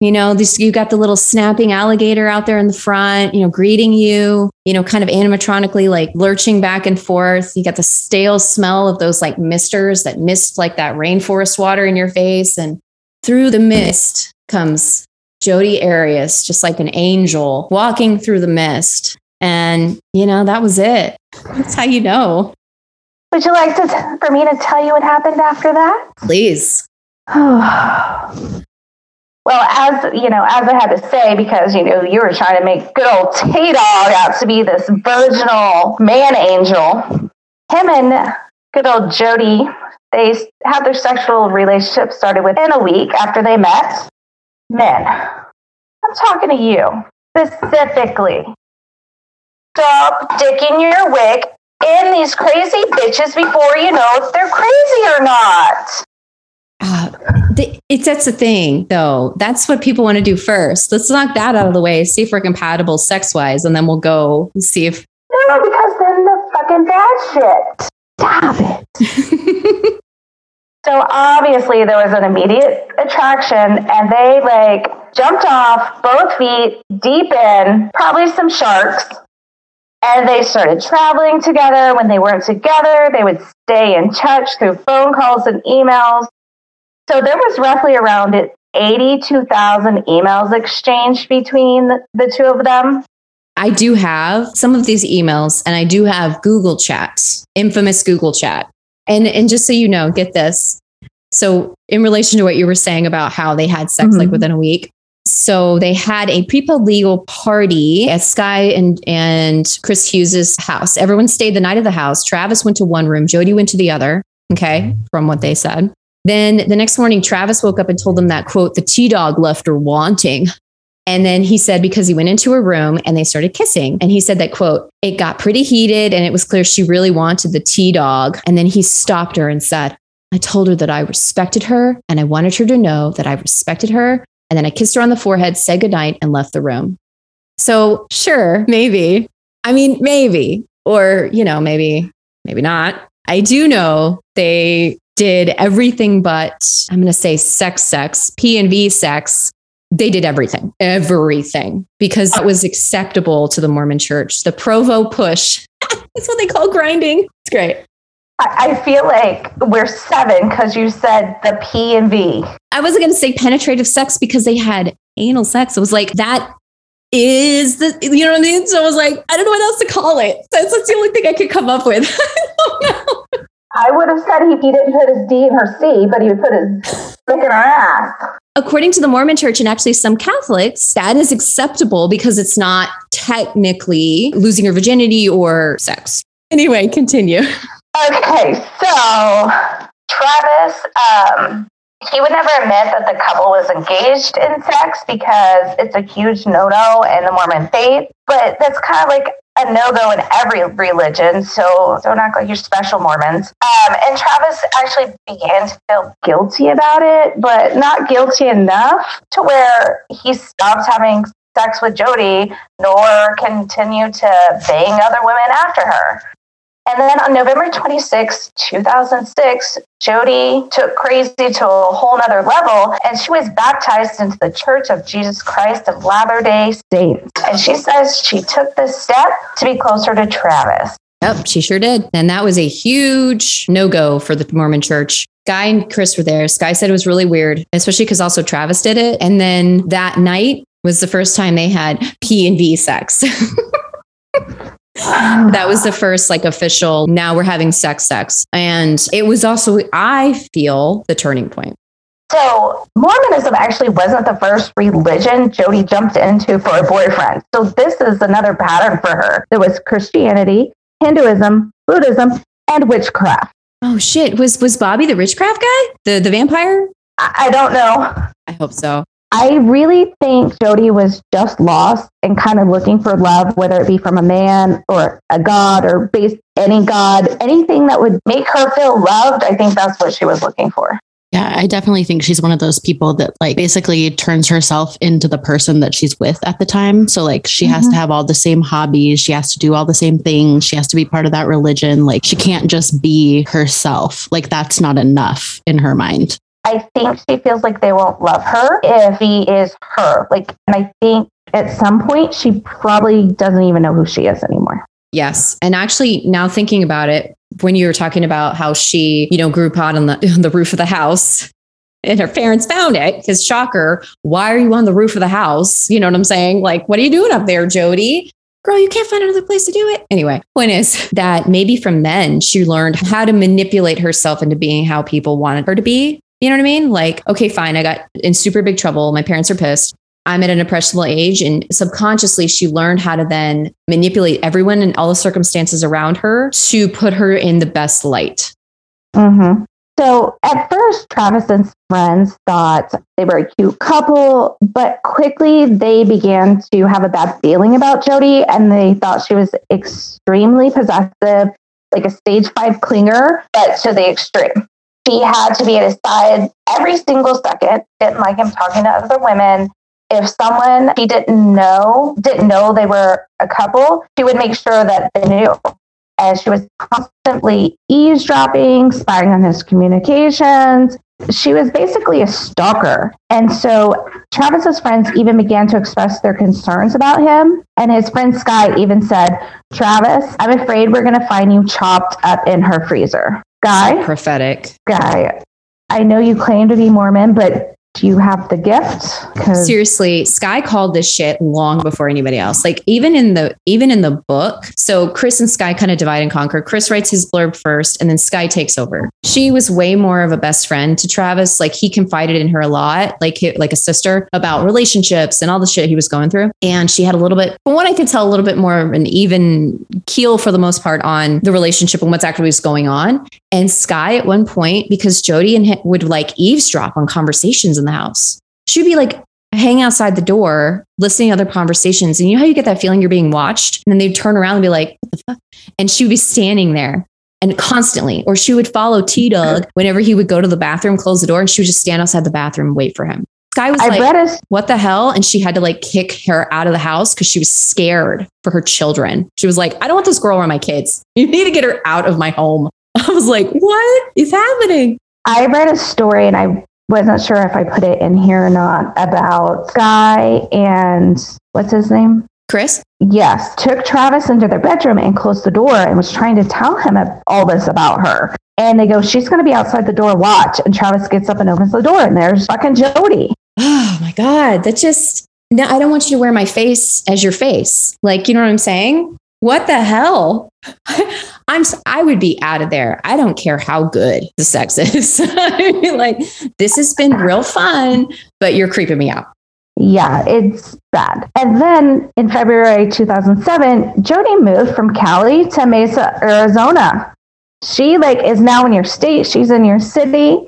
You know, this you got the little snapping alligator out there in the front, you know, greeting you, you know, kind of animatronically like lurching back and forth. You got the stale smell of those like misters that mist like that rainforest water in your face. And through the mist comes Jodi Arias, just like an angel walking through the mist. And, you know, that was it. That's how you know. Would you like to, for me to tell you what happened after that? Please. Well, as you know, as I had to say, because you know you were trying to make good old Tay Dog out to be this virginal man angel, him and good old Jodi, they had their sexual relationship started within a week after they met. Men, I'm talking to you specifically. Stop dicking your wick in these crazy bitches before you know if they're crazy or not. Uh, the, it's that's the thing, though. That's what people want to do first. Let's knock that out of the way. See if we're compatible sex wise, and then we'll go see if. No, because then the fucking bad shit. Stop it. so obviously there was an immediate attraction, and they like jumped off both feet deep in, probably some sharks. And they started traveling together. When they weren't together, they would stay in touch through phone calls and emails. So there was roughly around 82,000 emails exchanged between the, two of them. I do have some of these emails and I do have Google chats, infamous Google chat. And and just so you know, get this. So in relation to what you were saying about how they had sex mm-hmm. like within a week. So they had a prepaid legal party at Sky and, and Chris Hughes's house. Everyone stayed the night of the house. Travis went to one room, Jodi went to the other. Okay, from what they said. Then the next morning, Travis woke up and told them that, quote, the tea dog left her wanting. And then he said, because he went into her room and they started kissing. And he said that, quote, it got pretty heated and it was clear she really wanted the tea dog. And then he stopped her and said, I told her that I respected her and I wanted her to know that I respected her. And then I kissed her on the forehead, said goodnight, and left the room. So, sure, maybe. I mean, maybe. Or, you know, maybe, maybe not. I do know they did everything but I'm going to say sex, sex, P and V sex. They did everything, everything, because that was acceptable to the Mormon church. The Provo push. That's what they call grinding. It's great. I feel like we're seven because you said the P and V. I wasn't going to say penetrative sex because they had anal sex. It was like that is the you know what I mean? So I was like, I don't know what else to call it. That's, that's the only thing I could come up with. I would have said he, he didn't put his D in her C, but he would put his dick in her ass. According to the Mormon church and actually some Catholics, that is acceptable because it's not technically losing your virginity or sex. Anyway, continue. Okay, so Travis, um, he would never admit that the couple was engaged in sex because it's a huge no-no in the Mormon faith. But that's kind of like a no-go in every religion, so don't act like you're special Mormons. Um, and Travis actually began to feel guilty about it, but not guilty enough to where he stopped having sex with Jodi nor continue to bang other women after her. And then on November 26, 2006, Jodi took crazy to a whole nother level and she was baptized into the Church of Jesus Christ of Latter day Saints. And she says she took this step to be closer to Travis. Yep, she sure did. And that was a huge no go for the Mormon church. Sky and Chris were there. Sky said it was really weird, especially because also Travis did it. And then that night was the first time they had P and V sex. that was the first like official now we're having sex sex. And it was also i feel the turning point. So mormonism actually wasn't the first religion Jodi jumped into for a boyfriend. So this is another pattern for her. There was christianity hinduism buddhism and witchcraft. Oh shit. Was was bobby the witchcraft guy? The the vampire? I, I don't know. I hope so I really think Jodi was just lost and kind of looking for love, whether it be from a man or a god or based any god, anything that would make her feel loved. I think that's what she was looking for. Yeah, I definitely think she's one of those people that like basically turns herself into the person that she's with at the time. So like she has Mhm. to have all the same hobbies, she has to do all the same things, she has to be part of that religion. Like she can't just be herself. Like that's not enough in her mind. I think she feels like they won't love her if she is her. Like, and I think at some point she probably doesn't even know who she is anymore. Yes. And actually, now thinking about it, when you were talking about how she, you know, grew pot on the, on the roof of the house and her parents found it, because shocker, why are you on the roof of the house? You know what I'm saying? Like, what are you doing up there, Jodi? Girl, you can't find another place to do it. Anyway, point is that maybe from then she learned how to manipulate herself into being how people wanted her to be. You know what I mean? Like, okay, fine, I got in super big trouble. My parents are pissed. I'm at an impressionable age. And subconsciously, she learned how to then manipulate everyone and all the circumstances around her to put her in the best light. Mm-hmm. So at first, Travis and friends thought they were a cute couple, but quickly they began to have a bad feeling about Jodi and they thought she was extremely possessive, like a stage five clinger, but to the extreme. She had to be at his side every single second, didn't like him talking to other women. If someone he didn't know didn't know they were a couple, she would make sure that they knew and she was constantly eavesdropping, spying on his communications. She was basically a stalker. And so Travis's friends even began to express their concerns about him. And his friend Sky even said, Travis, I'm afraid we're going to find you chopped up in her freezer. Guy, Prophetic. Guy, I know you claim to be Mormon, but do you have the gift? Seriously, Sky called this shit long before anybody else. Like even in the even in the book. So Chris and Sky kind of divide and conquer. Chris writes his blurb first and then Sky takes over. She was way more of a best friend to Travis. Like he confided in her a lot, like like a sister about relationships and all the shit he was going through. And she had a little bit, from what I could tell, a little bit more of an even keel for the most part on the relationship and what's actually was going on. And Sky at one point, because Jodi and would like eavesdrop on conversations in the house. She'd be like hanging outside the door, listening to other conversations. And you know how you get that feeling you're being watched? And then they'd turn around and be like, what the fuck? And she would be standing there and constantly, or she would follow T Dog whenever he would go to the bathroom, close the door, and she would just stand outside the bathroom and wait for him. Sky was I like, what the hell? And she had to like kick her out of the house because she was scared for her children. She was like, I don't want this girl around my kids. You need to get her out of my home. I was like, what is happening? I read a story and I wasn't sure if I put it in here or not about Sky and what's his name? Chris? Yes, took Travis into their bedroom and closed the door and was trying to tell him all this about her. And they go, She's going to be outside the door, watch. And Travis gets up and opens the door, and there's fucking Jodi. Oh my God. That just, no, I don't want you to wear my face as your face. Like, you know what I'm saying? What the hell? I'm, I would be out of there. I don't care how good the sex is. Like, this has been real fun, but you're creeping me out. Yeah, it's bad. And then in February 2007, Jodi moved from Cali to Mesa, Arizona. She like is now in your state. She's in your city.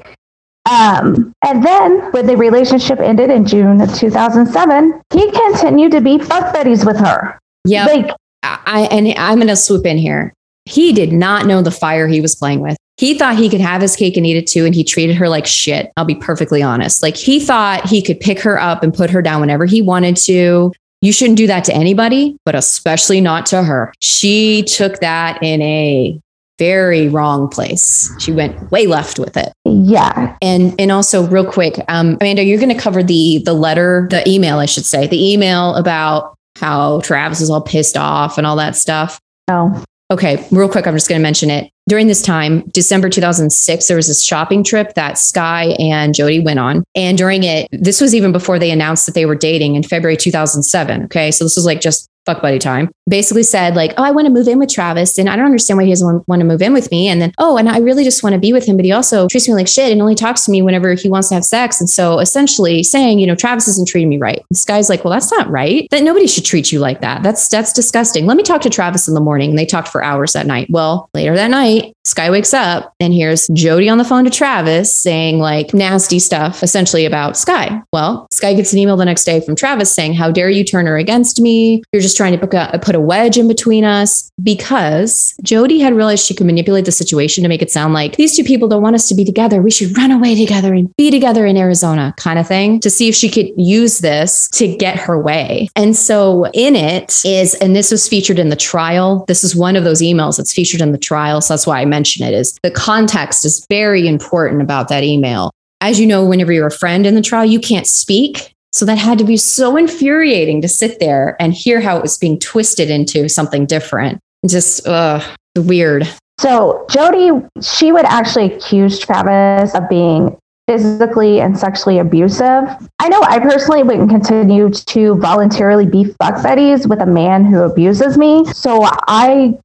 Um, and then when the relationship ended in June of 2007, he continued to be fuck buddies with her. Yeah. Like, I, and I'm going to swoop in here. He did not know the fire he was playing with. He thought he could have his cake and eat it too. And he treated her like shit. I'll be perfectly honest. Like he thought he could pick her up and put her down whenever he wanted to. You shouldn't do that to anybody, but especially not to her. She took that in a very wrong place. She went way left with it. yeah, And and also real quick, um, Amanda, you're going to cover the the letter, the email, I should say, the email about how Travis is all pissed off and all that stuff. no, Okay, real quick, I'm just going to mention it. During this time, December 2006, there was this shopping trip that Sky and Jodi went on. And during it, this was even before they announced that they were dating in February 2007. Okay, so this was like just fuck buddy time. Basically said like, oh, I want to move in with Travis, and I don't understand why he doesn't want, to move in with me. And then, oh, and I really just want to be with him, but he also treats me like shit and only talks to me whenever he wants to have sex. And so, essentially, saying, you know, Travis isn't treating me right. This guy's like, well, that's not right. That nobody should treat you like that. That's that's disgusting. Let me talk to Travis in the morning. And they talked for hours that night. Well, later that night, Sky wakes up and here's Jodi on the phone to Travis saying like nasty stuff, essentially about Sky. Well, Sky gets an email the next day from Travis saying, How dare you turn her against me? You're just just trying to put a, put a wedge in between us because Jodi had realized she could manipulate the situation to make it sound like these two people don't want us to be together. We should run away together and be together in Arizona, kind of thing, to see if she could use this to get her way. And so in it is, and this was featured in the trial. This is one of those emails that's featured in the trial. So that's why I mention it is the context is very important about that email. As you know, whenever you're a friend in the trial, you can't speak. So that had to be so infuriating to sit there and hear how it was being twisted into something different. Just uh, weird. So Jodi, she would actually accuse Travis of being physically and sexually abusive. I know I personally wouldn't continue to voluntarily be fuck buddies with a man who abuses me. So I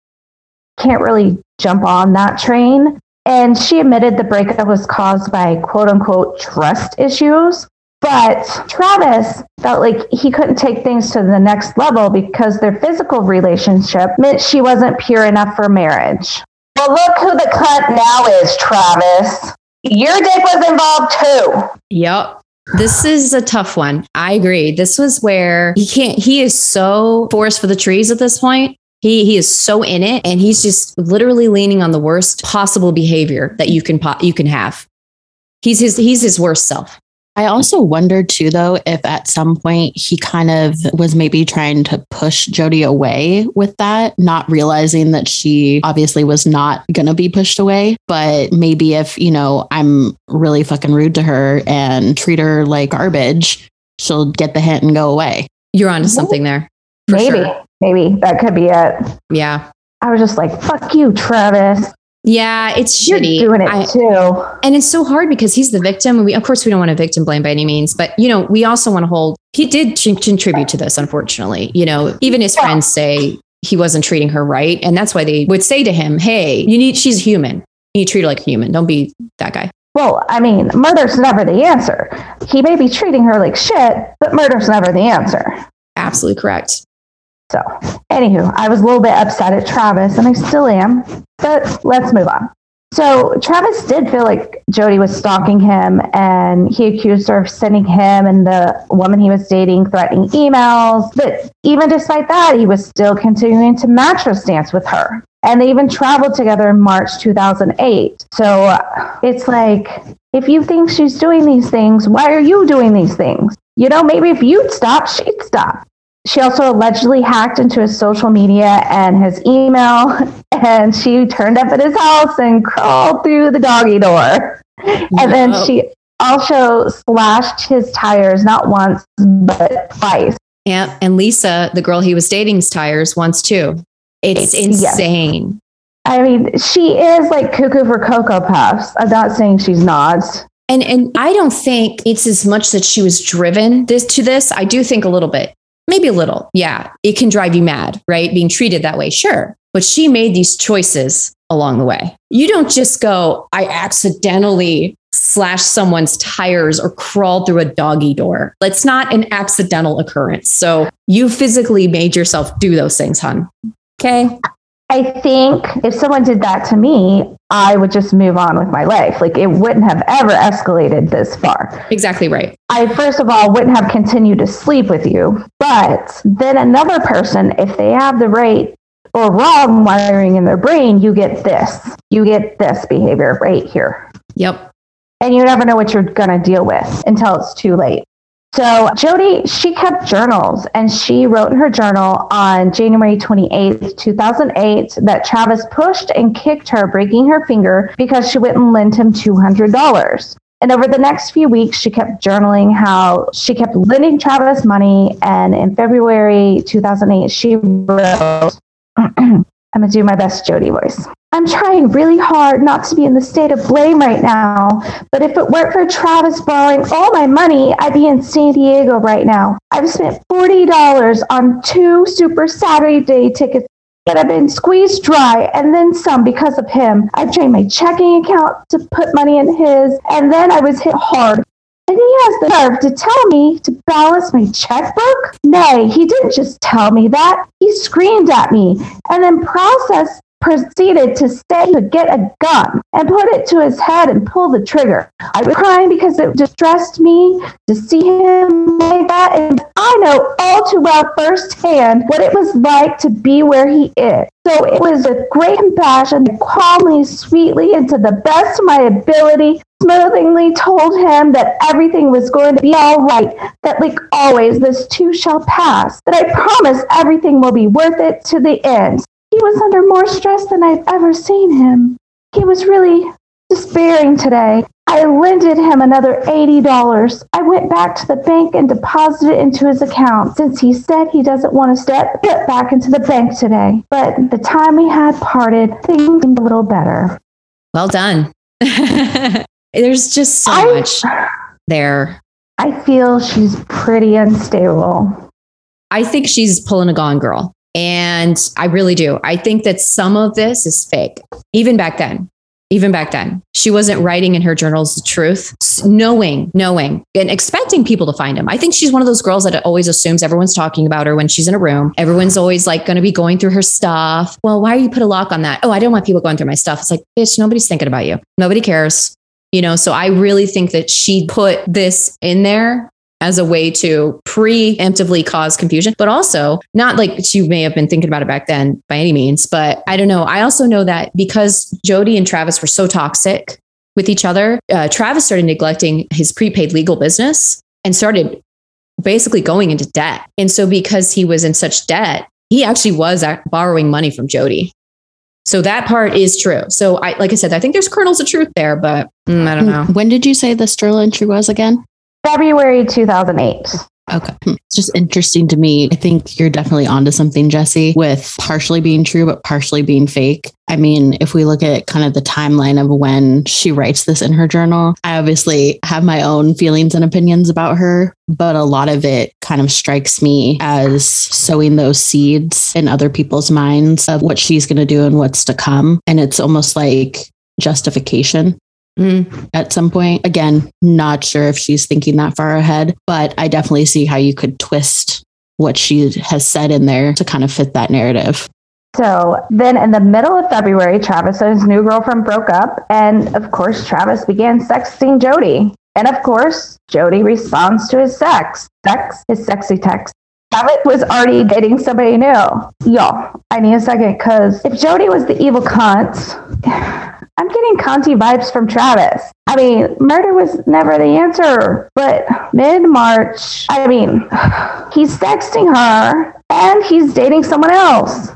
can't really jump on that train. And she admitted the breakup was caused by quote unquote trust issues. But Travis felt like he couldn't take things to the next level because their physical relationship meant she wasn't pure enough for marriage. Well, look who the cunt now is, Travis. Your dick was involved too. Yep. This is a tough one. I agree. This was where he can't, he is so forced for the trees at this point. He, he is so in it and he's just literally leaning on the worst possible behavior that you can, you can have. He's his, he's his worst self. I also wondered too, though, if at some point he kind of was maybe trying to push Jodi away with that, not realizing that she obviously was not going to be pushed away. But maybe if, you know, I'm really fucking rude to her and treat her like garbage, she'll get the hint and go away. You're onto something there. Maybe, sure. maybe that could be it. Yeah. I was just like, fuck you, Travis. Yeah, it's You're shitty. doing it I, too. And it's so hard because he's the victim. And we, of course, we don't want to victim blame by any means, but, you know, we also want to hold, he did contribute to this, unfortunately. You know, even his yeah. friends say he wasn't treating her right. And that's why they would say to him, hey, you need, she's human. You treat her like a human. Don't be that guy. Well, I mean, murder's never the answer. He may be treating her like shit, but murder's never the answer. Absolutely correct. So, anywho, I was a little bit upset at Travis, and I still am, but let's move on. So, Travis did feel like Jodi was stalking him, and he accused her of sending him and the woman he was dating threatening emails. But even despite that, he was still continuing to mattress dance with her. And they even traveled together in March 2008. So, it's like, if you think she's doing these things, why are you doing these things? You know, maybe if you'd stop, she'd stop. She also allegedly hacked into his social media and his email, and she turned up at his house and crawled through the doggy door. And then she also slashed his tires not once, but twice. Yeah. And Lisa, the girl he was dating's tires once too. It's, insane. Yes. I mean, she is like cuckoo for Cocoa Puffs. I'm not saying she's not. And and I don't think it's as much that she was driven this to this. I do think a little bit. Maybe a little. Yeah. It can drive you mad, right? Being treated that way. Sure. But she made these choices along the way. You don't just go, I accidentally slash someone's tires or crawl through a doggy door. It's not an accidental occurrence. So you physically made yourself do those things, hon. Okay. I think if someone did that to me, I would just move on with my life. Like it wouldn't have ever escalated this far. Exactly right. I, first of all, wouldn't have continued to sleep with you. But then another person, if they have the right or wrong wiring in their brain, you get this. You get this behavior right here. Yep. And you never know what you're going to deal with until it's too late. So Jodi, she kept journals and she wrote in her journal on January 28th, 2008 that Travis pushed and kicked her, breaking her finger because she wouldn't lend him $200. And over the next few weeks, she kept journaling how she kept lending Travis money. And in February 2008, she wrote, I'm to do my best Jodi voice. I'm trying really hard not to be in the state of blame right now, but if it weren't for Travis borrowing all my money, I'd be in San Diego right now. I've spent $40 on two Super Saturday Day tickets that have been squeezed dry and then some because of him. I drained my checking account to put money in his, and then I was hit hard and he has the nerve to tell me to balance my checkbook? Nay, he didn't just tell me that. He screamed at me and then processed proceeded to say to get a gun and put it to his head and pull the trigger. I was crying because it distressed me to see him like that. And I know all too well firsthand what it was like to be where he is. So it was with great compassion, calmly, sweetly, and to the best of my ability, smoothingly told him that everything was going to be all right, that like always, this too shall pass, that I promise everything will be worth it to the end. He was under more stress than I've ever seen him. He was really despairing today. I lended him another $80. I went back to the bank and deposited it into his account since he said he doesn't want to step back into the bank today. But the time we had parted, things seemed a little better. Well done. There's just so I- much there. I feel she's pretty unstable. I think she's pulling a gone girl. And I really do. I think that some of this is fake. Even back then, even back then, she wasn't writing in her journals the truth, knowing, knowing, and expecting people to find him. I think she's one of those girls that always assumes everyone's talking about her when she's in a room. Everyone's always like going to be going through her stuff. Well, why are you put a lock on that? Oh, I don't want people going through my stuff. It's like, bitch, nobody's thinking about you. Nobody cares. You know, so I really think that she put this in there as a way to preemptively cause confusion, but also not like she may have been thinking about it back then by any means. But I don't know. I also know that because Jodi and Travis were so toxic with each other, uh, Travis started neglecting his prepaid legal business and started basically going into debt. And so because he was in such debt, he actually was borrowing money from Jodi. So that part is true. So I, like I said, I think there's kernels of truth there, but mm, I don't know. When did you say the Sterling tree was again? February 2008. Okay. Hmm. It's just interesting to me. I think you're definitely onto something, Jesse, with partially being true, but partially being fake. I mean, if we look at kind of the timeline of when she writes this in her journal, I obviously have my own feelings and opinions about her, but a lot of it kind of strikes me as sowing those seeds in other people's minds of what she's going to do and what's to come. And it's almost like justification Mm. at some point. Again, not sure if she's thinking that far ahead, but I definitely see how you could twist what she has said in there to kind of fit that narrative. So then in the middle of February, Travis and his new girlfriend broke up. And of course, Travis began sexting Jodi. And of course, Jodi responds to his sex, sex, his sexy text. Travis was already dating somebody new. Y'all, I need a second because if Jodi was the evil cunt, I'm getting Conti vibes from Travis. I mean, murder was never the answer, but mid March, I mean, he's texting her and he's dating someone else.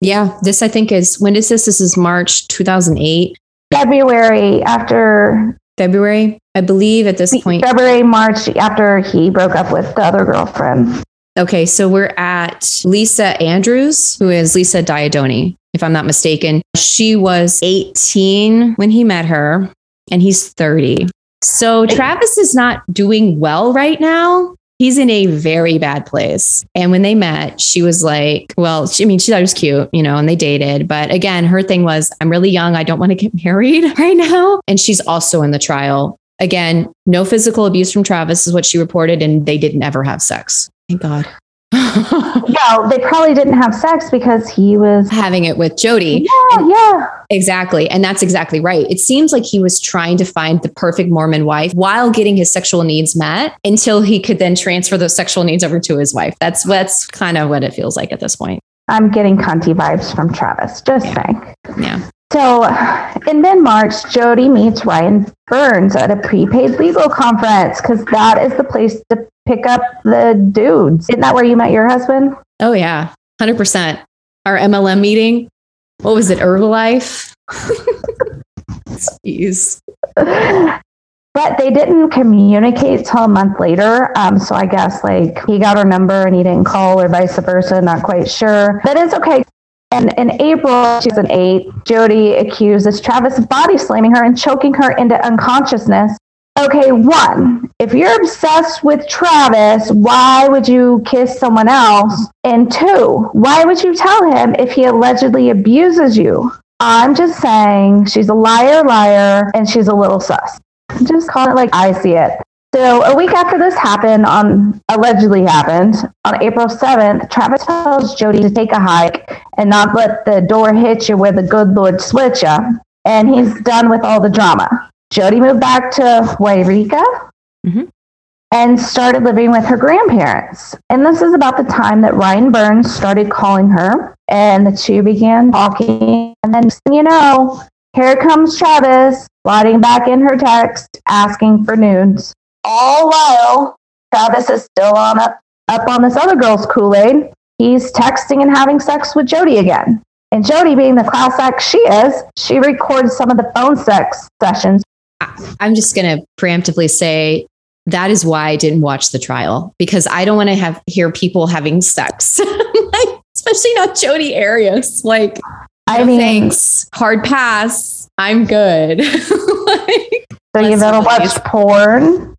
Yeah, this I think is when is this? This is March 2008, February after February, I believe. At this point, February, March after he broke up with the other girlfriend. okay, so we're at Lisa Andrews, who is Lisa Daidone, if I'm not mistaken. She was 18 when he met her, and he's 30. So Travis is not doing well right now. He's in a very bad place. And when they met, she was like, well, she, I mean, she thought he was cute, you know, and they dated. But again, her thing was, I'm really young. I don't want to get married right now. And she's also in the trial. Again, no physical abuse from Travis is what she reported, and they didn't ever have sex. Thank God. Well, they probably didn't have sex because he was. Having it with Jodi. Yeah, yeah. Exactly. And that's exactly right. It seems like he was trying to find the perfect Mormon wife while getting his sexual needs met until he could then transfer those sexual needs over to his wife. That's that's kind of what it feels like at this point. I'm getting Conti vibes from Travis. Just Yeah. saying. Yeah. So in mid March, Jodi meets Ryan Burns at a prepaid legal conference because that is the place to pick up the dudes. Isn't that where you met your husband? Oh yeah. 100%. Our MLM meeting. What was it? Herbalife? Jeez. But they didn't communicate till a month later. Um, so I guess like he got her number and he didn't call or vice versa. Not quite sure. That is okay. And in April 2008, Jodi accuses Travis of body slamming her and choking her into unconsciousness. Okay, one, if you're obsessed with Travis, why would you kiss someone else? And two, why would you tell him if he allegedly abuses you? I'm just saying she's a liar, liar, and she's a little sus. Just call it like I see it. So a week after this happened, on allegedly happened on April seventh, Travis tells Jodi to take a hike and not let the door hit you where the good Lord switch you. And he's done with all the drama. Jodi moved back to Yreka Mhm. and started living with her grandparents. And this is about the time that Ryan Burns started calling her, and the two began talking. And then, you know, here comes Travis sliding back in her text, asking for nudes. All while Travis is still on up. Up on this other girl's Kool Aid, he's texting and having sex with Jodi again. And Jodi, being the class act she is, she records some of the phone sex sessions I'm just going to preemptively say that is why I didn't watch the trial because I don't want to have hear people having sex, like, especially not Jodi Arias. Like, I no mean, thanks, hard pass. I'm good. Like, so you never watched porn?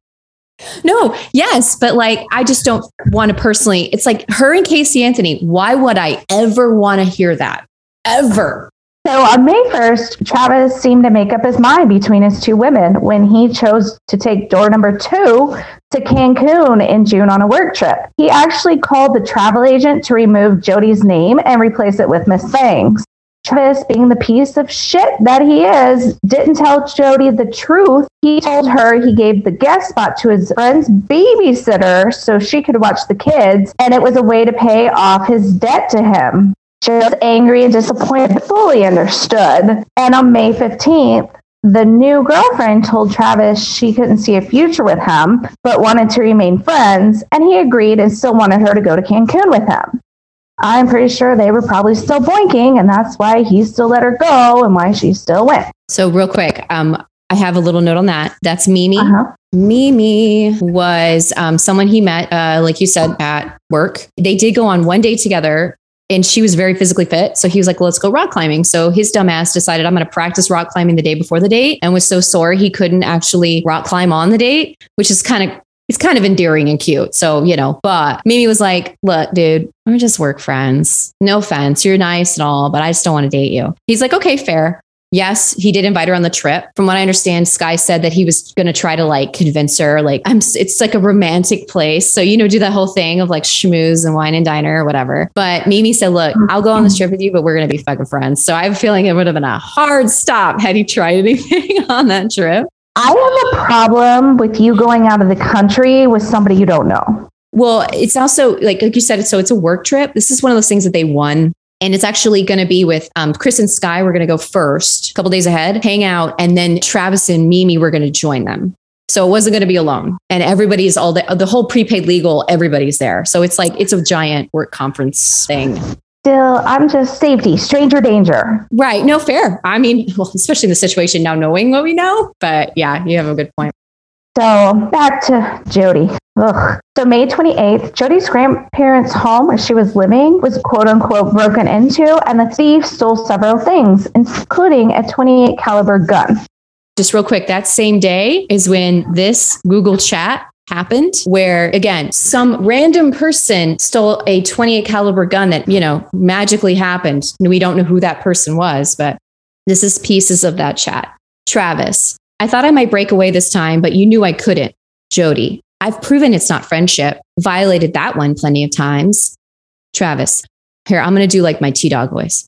No, yes, but like, I just don't want to personally. It's like her and Casey Anthony. Why would I ever want to hear that? Ever? So on May 1st, Travis seemed to make up his mind between his two women when he chose to take door number two to Cancun in June on a work trip. He actually called the travel agent to remove Jodi's name and replace it with Miss Bangs. Travis, being the piece of shit that he is, didn't tell Jodi the truth. He told her he gave the guest spot to his friend's babysitter so she could watch the kids, and it was a way to pay off his debt to him. She was angry and disappointed, fully understood. And on May 15th, the new girlfriend told Travis she couldn't see a future with him, but wanted to remain friends, and he agreed and still wanted her to go to Cancun with him. I'm pretty sure they were probably still boinking, and that's why he still let her go and why she still went. So real quick, um, I have a little note on that. That's Mimi. Uh-huh. Mimi was um, someone he met, uh, like you said, at work. They did go on one day together, and she was very physically fit. So he was like, "Let's go rock climbing." So his dumbass decided, "I'm going to practice rock climbing the day before the date," and was so sore he couldn't actually rock climb on the date, which is kind of it's kind of endearing and cute. So, you know, but Mimi was like, look, dude, we're just work friends. No offense. You're nice and all, but I just don't want to date you. He's like, okay, fair. Yes, he did invite her on the trip. From what I understand, Sky said that he was going to try to like convince her, like, I'm, it's like a romantic place. So, you know, do that whole thing of like schmooze and wine and diner or whatever. But Mimi said, look, I'll go on this trip with you, but we're going to be fucking friends. So I have a feeling it would have been a hard stop had he tried anything on that trip. I have a problem with you going out of the country with somebody you don't know. Well, it's also like like you said, so it's a work trip. This is one of those things that they won. And it's actually going to be with um, Chris and Sky. We're going to go first, a couple days ahead, hang out, and then Travis and Mimi were going to join them. So it wasn't going to be alone. And everybody's all the the whole prepaid legal. Everybody's there. So it's like it's a giant work conference thing. Still, I'm just safety, stranger danger. Right? No, fair. I mean, well, especially in the situation now, knowing what we know. But yeah, you have a good point. So back to Jodi. Ugh. So May 28th, Jodi's grandparents' home where she was living was quote unquote broken into, and the thief stole several things, including a 28 caliber gun. just real quick, that same day is when this Google chat happened where again some random person stole a 28 caliber gun that you know magically happened we don't know who that person was but this is pieces of that chat travis i thought i might break away this time but you knew i couldn't jodi i've proven it's not friendship violated that one plenty of times travis here i'm going to do like my t-dog voice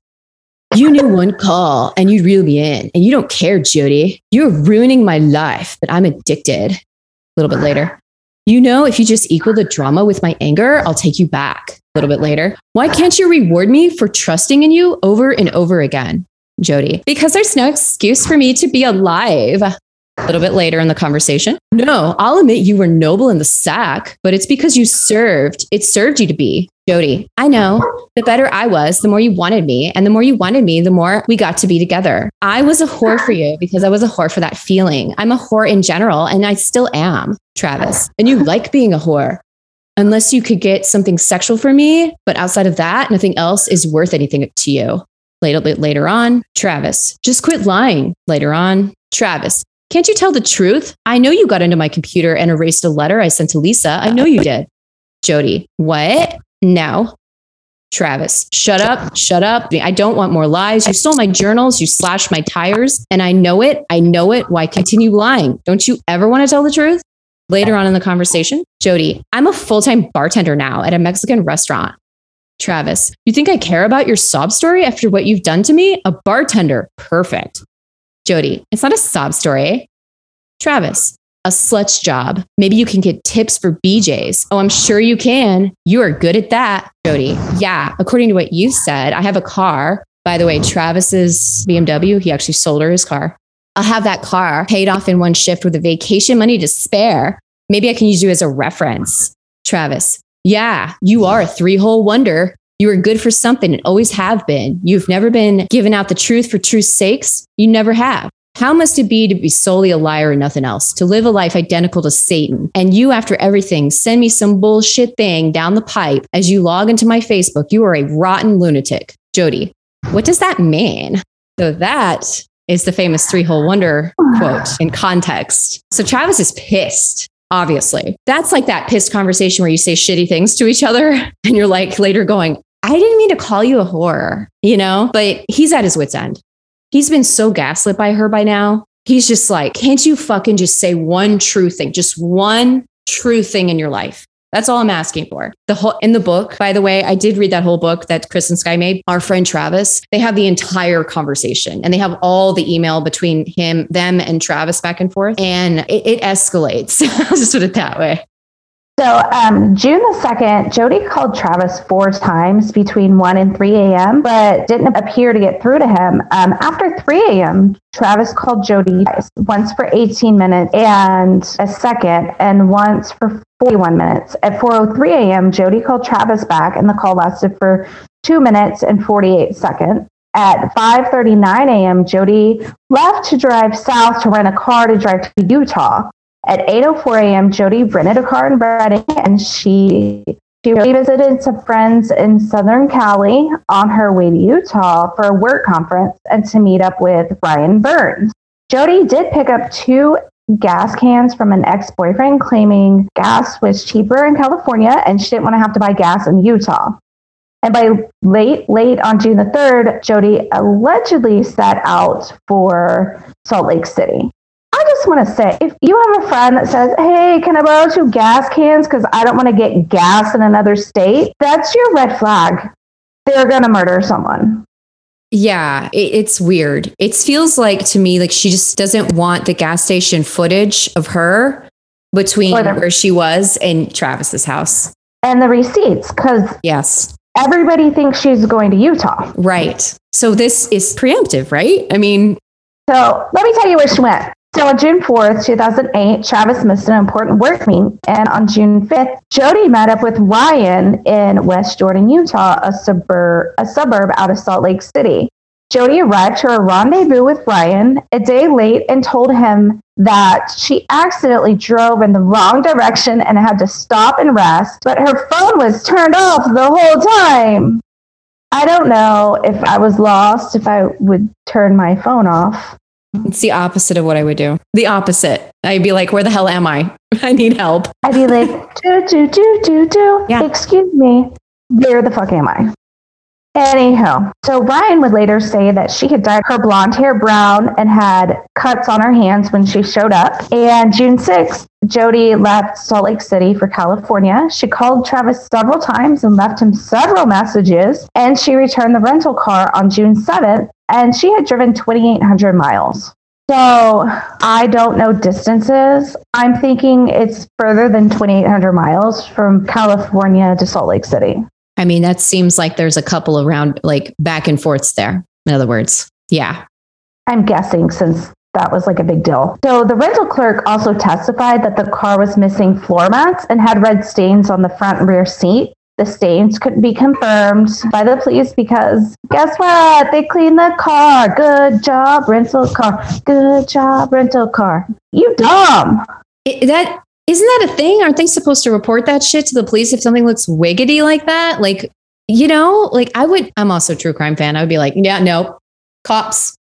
you knew one call and you'd reel me in, and you don't care, Jodi. You're ruining my life, but I'm addicted. A little bit later. You know, if you just equal the drama with my anger, I'll take you back. A little bit later. Why can't you reward me for trusting in you over and over again, Jodi? Because there's no excuse for me to be alive. A little bit later in the conversation. No, I'll admit you were noble in the sack, but it's because you served. It served you to be. Jodi, I know. The better I was, the more you wanted me. And the more you wanted me, the more we got to be together. I was a whore for you because I was a whore for that feeling. I'm a whore in general, and I still am, Travis. And you like being a whore. Unless you could get something sexual for me, but outside of that, nothing else is worth anything to you. Later, later on, Travis, just quit lying. Later on, Travis, can't you tell the truth? I know you got into my computer and erased a letter I sent to Lisa. I know you did. Jodi, what? No. Travis, shut up, shut up. I don't want more lies. You stole my journals, you slashed my tires, and I know it. I know it. Why continue lying? Don't you ever want to tell the truth? Later on in the conversation, Jodi, I'm a full time bartender now at a Mexican restaurant. Travis, you think I care about your sob story after what you've done to me? A bartender. Perfect. Jodi, it's not a sob story. Travis, a slut's job. Maybe you can get tips for BJs. Oh, I'm sure you can. You are good at that, Jodi. Yeah, according to what you said, I have a car. By the way, Travis's BMW, he actually sold her his car. I'll have that car paid off in one shift with a vacation money to spare. Maybe I can use you as a reference. Travis, yeah, you are a three hole wonder. You are good for something and always have been. You've never been given out the truth for truth's sakes. You never have. How must it be to be solely a liar and nothing else? To live a life identical to Satan. And you, after everything, send me some bullshit thing down the pipe as you log into my Facebook. You are a rotten lunatic. Jodi, what does that mean? So that is the famous three hole wonder quote in context. So Travis is pissed obviously. That's like that pissed conversation where you say shitty things to each other and you're like later going, I didn't mean to call you a whore, you know? But he's at his wits' end. He's been so gaslit by her by now. He's just like, can't you fucking just say one true thing, just one true thing in your life? That's all I'm asking for. The whole in the book, by the way, I did read that whole book that Chris and Sky made. Our friend Travis, they have the entire conversation and they have all the email between him, them, and Travis back and forth. And it, it escalates. I'll just put it that way. So, um, June the 2nd, Jodi called Travis four times between 1 and 3 a.m., but didn't appear to get through to him. Um, after 3 a.m., Travis called Jodi once for 18 minutes and a second, and once for 41 minutes. At 4.03 a.m., Jodi called Travis back, and the call lasted for 2 minutes and 48 seconds. At 5:39 a.m., Jodi left to drive south to rent a car to drive to Utah. At 8:04 a.m., Jodi rented a car in Redding, and she she visited some friends in Southern Cali on her way to Utah for a work conference and to meet up with Ryan Burns. Jodi did pick up two gas cans from an ex-boyfriend claiming gas was cheaper in California and she didn't want to have to buy gas in Utah. And by late, late on June the 3rd, Jodi allegedly set out for Salt Lake City. Just want to say if you have a friend that says, Hey, can I borrow two gas cans because I don't want to get gas in another state? That's your red flag. They're going to murder someone. Yeah, it, it's weird. It feels like to me like she just doesn't want the gas station footage of her between the- where she was and Travis's house. And the receipts, because Yes. everybody thinks she's going to Utah. Right. So this is preemptive, right? I mean, So let me tell you where she went. So on June 4th, 2008, Travis missed an important work meeting. And on June 5th, Jodi met up with Ryan in West Jordan, Utah, a suburb, a suburb out of Salt Lake City. Jodi arrived to a rendezvous with Ryan a day late and told him that she accidentally drove in the wrong direction and had to stop and rest, but her phone was turned off the whole time. I don't know if I was lost, if I would turn my phone off. It's the opposite of what I would do. The opposite. I'd be like, where the hell am I? I need help. I'd be like, do, do, do, do, do. Yeah. Excuse me. Where the fuck am I? Anyhow, so Ryan would later say that she had dyed her blonde hair brown and had cuts on her hands when she showed up. And June 6th, Jodi left Salt Lake City for California. She called Travis several times and left him several messages. And she returned the rental car on June 7th, and she had driven 2,800 miles. So I don't know distances. I'm thinking it's further than 2,800 miles from California to Salt Lake City. I mean, that seems like there's a couple around like back and forths there. In other words, yeah. I'm guessing since that was like a big deal. So the rental clerk also testified that the car was missing floor mats and had red stains on the front and rear seat. The stains couldn't be confirmed by the police because guess what? They cleaned the car. Good job, rental car. Good job, rental car. You dumb. It, that isn't that a thing? Aren't they supposed to report that shit to the police if something looks wiggity like that? Like, you know, like I would. I'm also a true crime fan. I would be like, yeah, no, cops.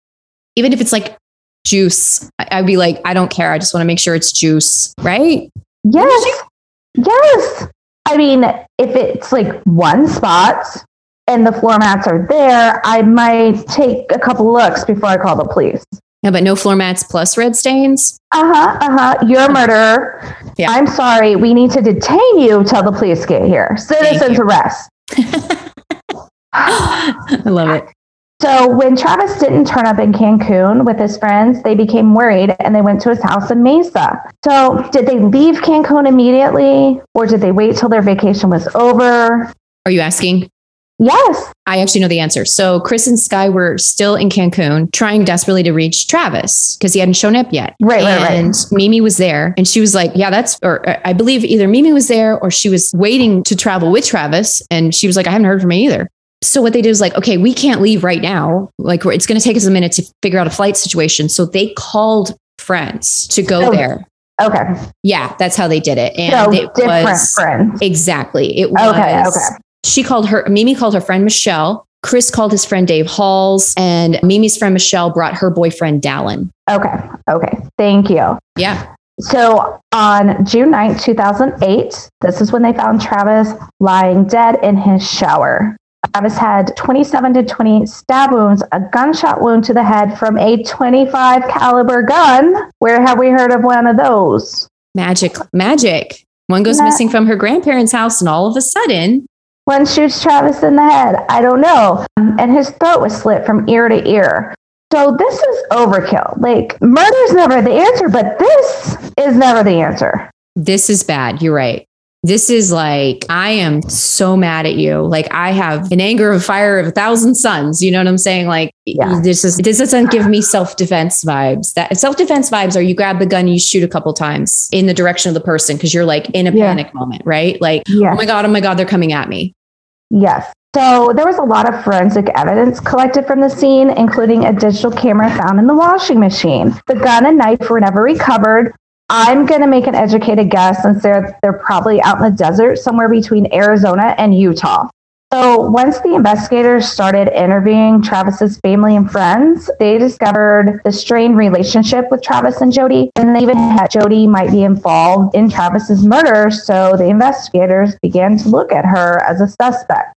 Even if it's like juice, I- I'd be like, I don't care. I just want to make sure it's juice, right? Yes. Yes. I mean, if it's like one spot and the floor mats are there, I might take a couple looks before I call the police. Yeah, but no floor mats plus red stains. Uh huh. Uh huh. You're a murderer. Yeah. I'm sorry. We need to detain you till the police get here. Citizens arrest. I love it. So when Travis didn't turn up in Cancun with his friends, they became worried and they went to his house in Mesa. So did they leave Cancun immediately or did they wait till their vacation was over? Are you asking? Yes. I actually know the answer. So Chris and Sky were still in Cancun trying desperately to reach Travis because he hadn't shown up yet. Right, right, right. and Mimi was there and she was like, Yeah, that's, or uh, I believe either Mimi was there or she was waiting to travel with Travis. And she was like, I haven't heard from him either. So what they did was like, okay, we can't leave right now. Like it's going to take us a minute to figure out a flight situation. So they called friends to go Oh, there. Okay. Yeah, that's how they did it. And so it different was friends. exactly. It was Okay, okay. She called her Mimi called her friend Michelle. Chris called his friend Dave Halls, and Mimi's friend Michelle brought her boyfriend Dallin. Okay. Okay. Thank you. Yeah. So on June 9th, 2008, this is when they found Travis lying dead in his shower. Travis had 27 to 20 stab wounds, a gunshot wound to the head from a 25 caliber gun. Where have we heard of one of those? Magic, magic. One goes missing from her grandparents' house, and all of a sudden, One shoots Travis in the head. I don't know. And his throat was slit from ear to ear. So this is overkill. Like murder's never the answer, but this is never the answer. this is bad. You're right. This is like, I am so mad at you. Like, I have an anger of fire of a thousand suns. You know what I'm saying? Like, Yeah. this is, this doesn't give me self defense vibes. That self defense vibes are you grab the gun, you shoot a couple times in the direction of the person because you're like in a Yeah. panic moment, right? Like, Yeah. oh my God, oh my God, they're coming at me. Yes. So there was a lot of forensic evidence collected from the scene, including a digital camera found in the washing machine. The gun and knife were never recovered. I'm going to make an educated guess since they're, they're probably out in the desert somewhere between Arizona and Utah. So once the investigators started interviewing Travis's family and friends, they discovered the strained relationship with Travis and Jodi, and they even had Jodi might be involved in Travis's murder. So the investigators began to look at her as a suspect.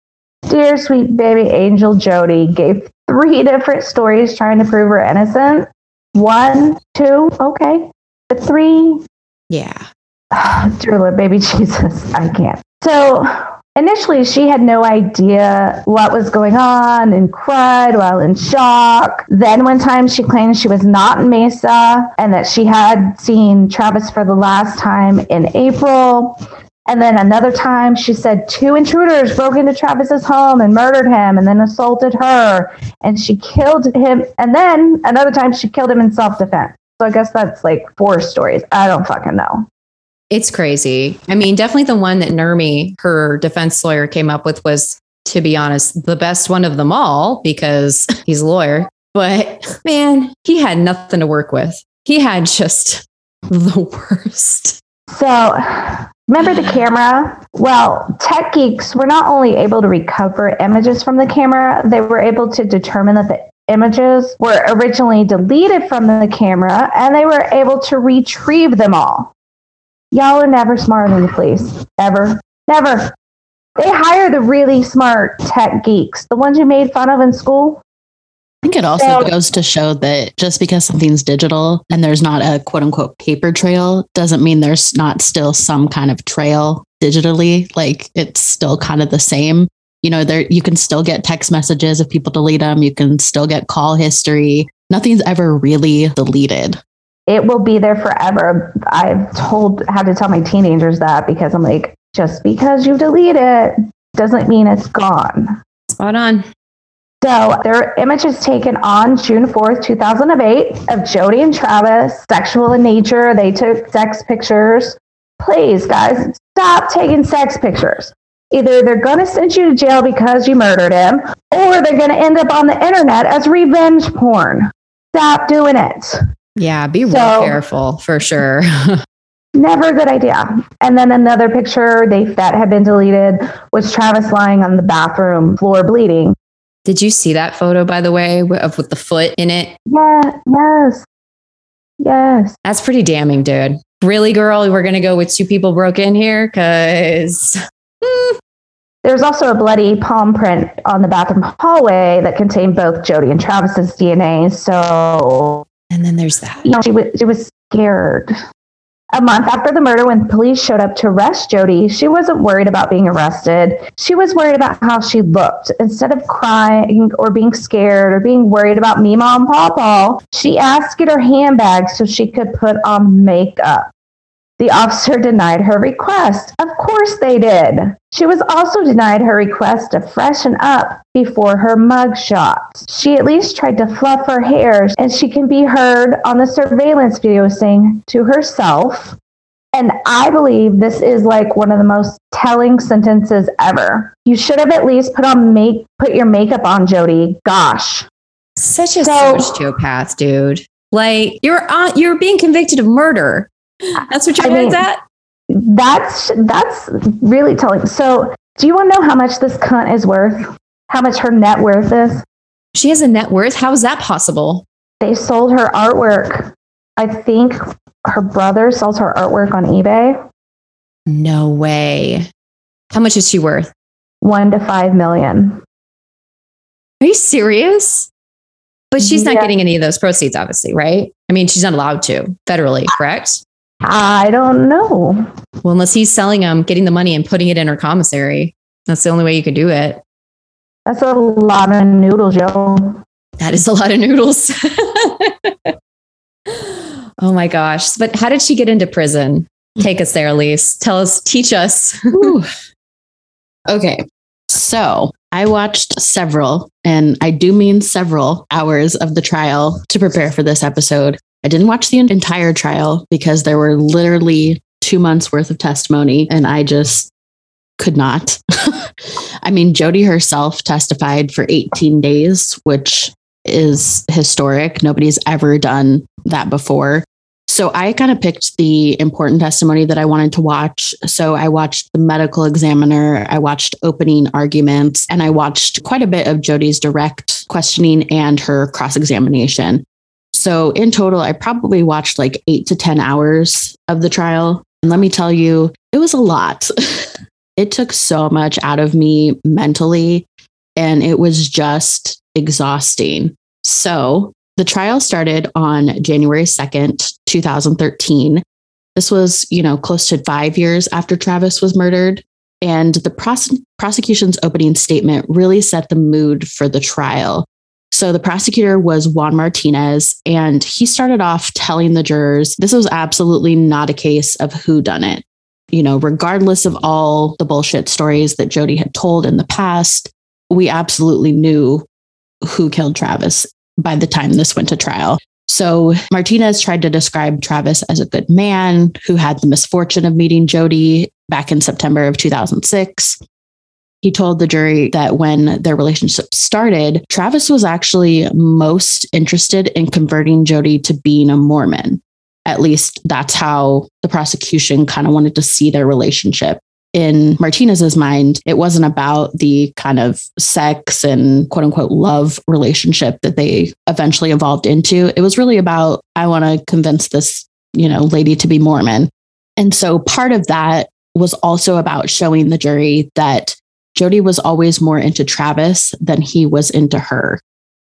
Dear sweet baby angel Jodi gave three different stories trying to prove her innocent. One, two, okay. But three, Yeah. dear Lord, baby Jesus, I can't. So initially, she had no idea what was going on and cried while in shock. Then, one time, she claimed she was not in Mesa and that she had seen Travis for the last time in April. And then another time, she said two intruders broke into Travis's home and murdered him and then assaulted her. And she killed him. And then another time, she killed him in self defense. So I guess that's like four stories. I don't fucking know. It's crazy. I mean, definitely the one that Nurmi, her defense lawyer, came up with was, to be honest, the best one of them all because he's a lawyer. But man, he had nothing to work with. He had just the worst. So, remember the camera? Well, tech geeks were not only able to recover images from the camera, they were able to determine that the images were originally deleted from the camera and they were able to retrieve them all. Y'all are never smarter than the police. Ever. Never. They hire the really smart tech geeks, the ones you made fun of in school. I think it also So- goes to show that just because something's digital and there's not a quote unquote paper trail doesn't mean there's not still some kind of trail digitally. Like it's still kind of the same. You know, there you can still get text messages if people delete them. You can still get call history. Nothing's ever really deleted. It will be there forever. I've told had to tell my teenagers that because I'm like, just because you delete it doesn't mean it's gone. Spot on. So there are images taken on June 4th, 2008 of Jodi and Travis, sexual in nature. They took sex pictures. Please, guys, stop taking sex pictures. Either they're going to send you to jail because you murdered him, or they're going to end up on the internet as revenge porn. Stop doing it. Yeah, be real careful for sure. Never a good idea. And then another picture they that had been deleted was Travis lying on the bathroom floor bleeding. Did you see that photo, by the way, of with the foot in it? Yeah, yes. Yes. That's pretty damning, dude. Really, girl? We're going to go with two people broke in here? Because There's also a bloody palm print on the bathroom hallway that contained both Jodi and Travis's DNA. So And then there's that. You know, she was, she was scared. A month after the murder, when police showed up to arrest Jodi, she wasn't worried about being arrested. She was worried about how she looked. Instead of crying or being scared or being worried about me, mom, papa, she asked to get her handbag so she could put on makeup. The officer denied her request. Of course they did. She was also denied her request to freshen up before her mug shot. She at least tried to fluff her hair, and she can be heard on the surveillance video saying to herself, and I believe this is like one of the most telling sentences ever. You should have at least put on make put your makeup on, Jodi. Gosh. Such a So- sociopath, dude. Like you're on, you're being convicted of murder. That's what your I mean- at. That's that's really telling. So, do you want to know how much this cunt is worth? How much her net worth is? She has a net worth. How is that possible? They sold her artwork. I think her brother sells her artwork on eBay. No way. How much is she worth? One to five million. Are you serious? But she's not Yeah. getting any of those proceeds, obviously, right? I mean, she's not allowed to federally, correct? I don't know. Well, unless he's selling them, getting the money and putting it in her commissary. That's the only way you could do it. That's a lot of noodles, Joe. That is a lot of noodles. oh my gosh. But how did she get into prison? Take us there, Elise. Tell us, teach us. Okay. So I watched several, and I do mean several hours of the trial to prepare for this episode. I didn't watch the entire trial because there were literally two months worth of testimony, and I just could not. I mean, Jodi herself testified for 18 days, which is historic. Nobody's ever done that before. So I kind of picked the important testimony that I wanted to watch. So I watched the medical examiner, I watched opening arguments, and I watched quite a bit of Jodi's direct questioning and her cross examination. So in total, I probably watched like eight to 10 hours of the trial. And let me tell you, it was a lot. it took so much out of me mentally, and it was just exhausting. So the trial started on January 2nd, 2013. This was, you know, close to five years after Travis was murdered. And the pros- prosecution's opening statement really set the mood for the trial. So the prosecutor was Juan Martinez, and he started off telling the jurors this was absolutely not a case of who done it. You know, regardless of all the bullshit stories that Jodi had told in the past, we absolutely knew who killed Travis by the time this went to trial. So Martinez tried to describe Travis as a good man who had the misfortune of meeting Jodi back in September of 2006. He told the jury that when their relationship started, Travis was actually most interested in converting Jodi to being a Mormon. At least that's how the prosecution kind of wanted to see their relationship in Martinez's mind, it wasn't about the kind of sex and quote unquote love relationship that they eventually evolved into. It was really about, I want to convince this, you know, lady to be Mormon. And so part of that was also about showing the jury that Jodi was always more into Travis than he was into her.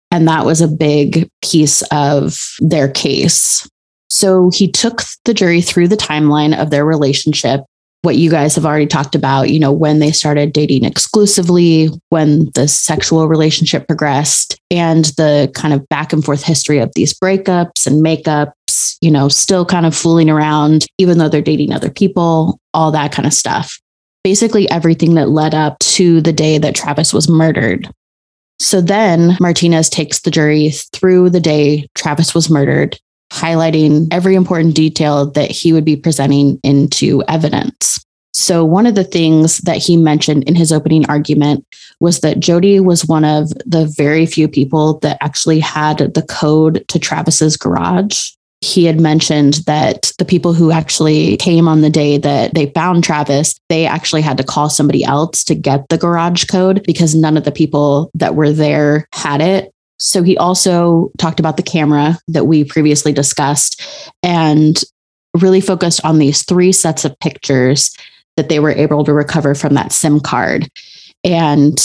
And that was a big piece of their case. So he took the jury through the timeline of their relationship what you guys have already talked about, you know, when they started dating exclusively, when the sexual relationship progressed, and the kind of back and forth history of these breakups and makeups, you know, still kind of fooling around, even though they're dating other people, all that kind of stuff. Basically, everything that led up to the day that Travis was murdered. So then Martinez takes the jury through the day Travis was murdered highlighting every important detail that he would be presenting into evidence. So, one of the things that he mentioned in his opening argument was that Jodi was one of the very few people that actually had the code to Travis's garage. He had mentioned that the people who actually came on the day that they found Travis, they actually had to call somebody else to get the garage code because none of the people that were there had it. So he also talked about the camera that we previously discussed and really focused on these three sets of pictures that they were able to recover from that SIM card. And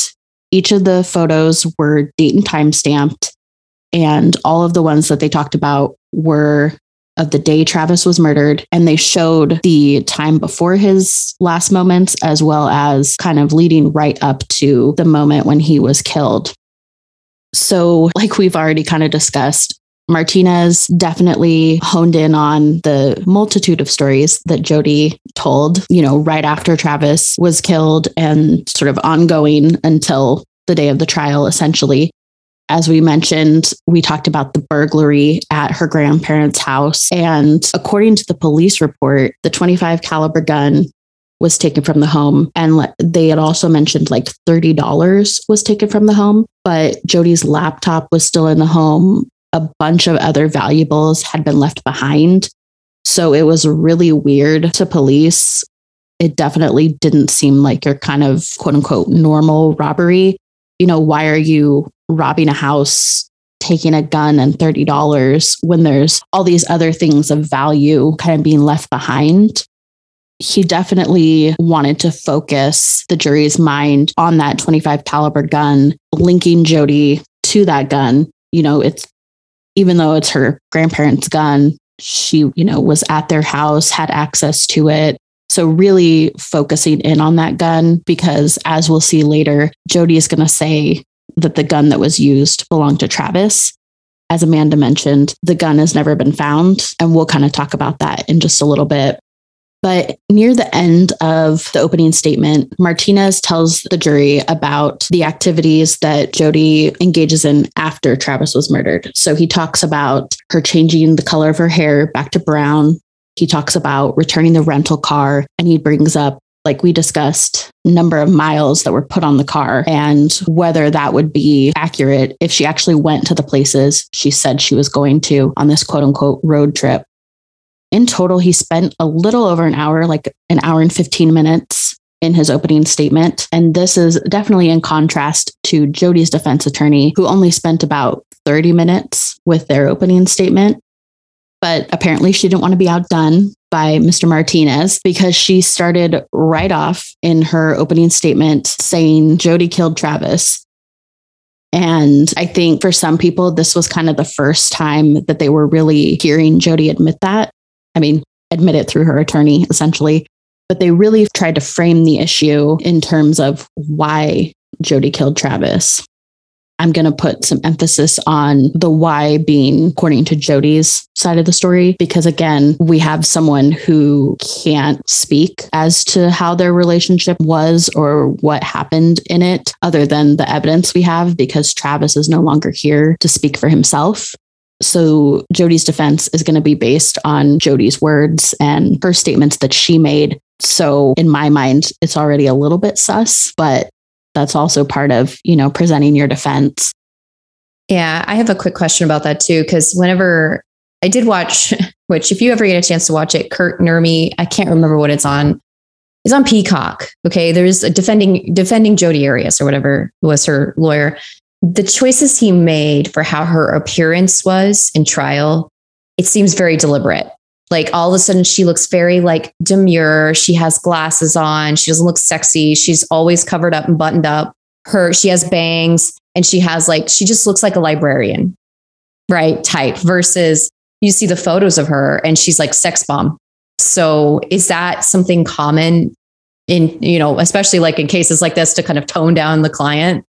each of the photos were date and time stamped. And all of the ones that they talked about were of the day Travis was murdered. And they showed the time before his last moments, as well as kind of leading right up to the moment when he was killed. So, like we've already kind of discussed, Martinez definitely honed in on the multitude of stories that Jodi told, you know, right after Travis was killed and sort of ongoing until the day of the trial, essentially. As we mentioned, we talked about the burglary at her grandparents' house. And according to the police report, the 25 caliber gun was taken from the home. And they had also mentioned like $30 was taken from the home, but Jodi's laptop was still in the home. A bunch of other valuables had been left behind. So it was really weird to police. It definitely didn't seem like your kind of quote unquote normal robbery. You know, why are you robbing a house, taking a gun and $30 when there's all these other things of value kind of being left behind. He definitely wanted to focus the jury's mind on that 25 caliber gun, linking Jodi to that gun. You know, it's even though it's her grandparents' gun, she, you know, was at their house, had access to it. So, really focusing in on that gun because, as we'll see later, Jodi is going to say that the gun that was used belonged to Travis. As Amanda mentioned, the gun has never been found. And we'll kind of talk about that in just a little bit. But near the end of the opening statement, Martinez tells the jury about the activities that Jodi engages in after Travis was murdered. So he talks about her changing the color of her hair back to brown. He talks about returning the rental car and he brings up like we discussed, number of miles that were put on the car and whether that would be accurate if she actually went to the places she said she was going to on this quote unquote road trip. In total, he spent a little over an hour, like an hour and 15 minutes in his opening statement. And this is definitely in contrast to Jodi's defense attorney, who only spent about 30 minutes with their opening statement. But apparently, she didn't want to be outdone by Mr. Martinez because she started right off in her opening statement saying Jodi killed Travis. And I think for some people, this was kind of the first time that they were really hearing Jodi admit that. I mean, admit it through her attorney, essentially. But they really tried to frame the issue in terms of why Jodi killed Travis. I'm going to put some emphasis on the why being according to Jodi's side of the story, because again, we have someone who can't speak as to how their relationship was or what happened in it, other than the evidence we have, because Travis is no longer here to speak for himself. So Jodi's defense is going to be based on Jodi's words and her statements that she made. So in my mind, it's already a little bit sus, but that's also part of, you know, presenting your defense. Yeah, I have a quick question about that too, because whenever I did watch, which if you ever get a chance to watch it, Kurt Nurmi, I can't remember what it's on. It's on Peacock. Okay. There's a defending defending Jodi Arias or whatever was her lawyer. The choices he made for how her appearance was in trial, it seems very deliberate like all of a sudden she looks very like demure. She has glasses on. She doesn't look sexy. She's always covered up and buttoned up. Her she has bangs and she has like she just looks like a librarian right type versus you see the photos of her and she's like sex bomb. So is that something common in you know especially like in cases like this to kind of tone down the client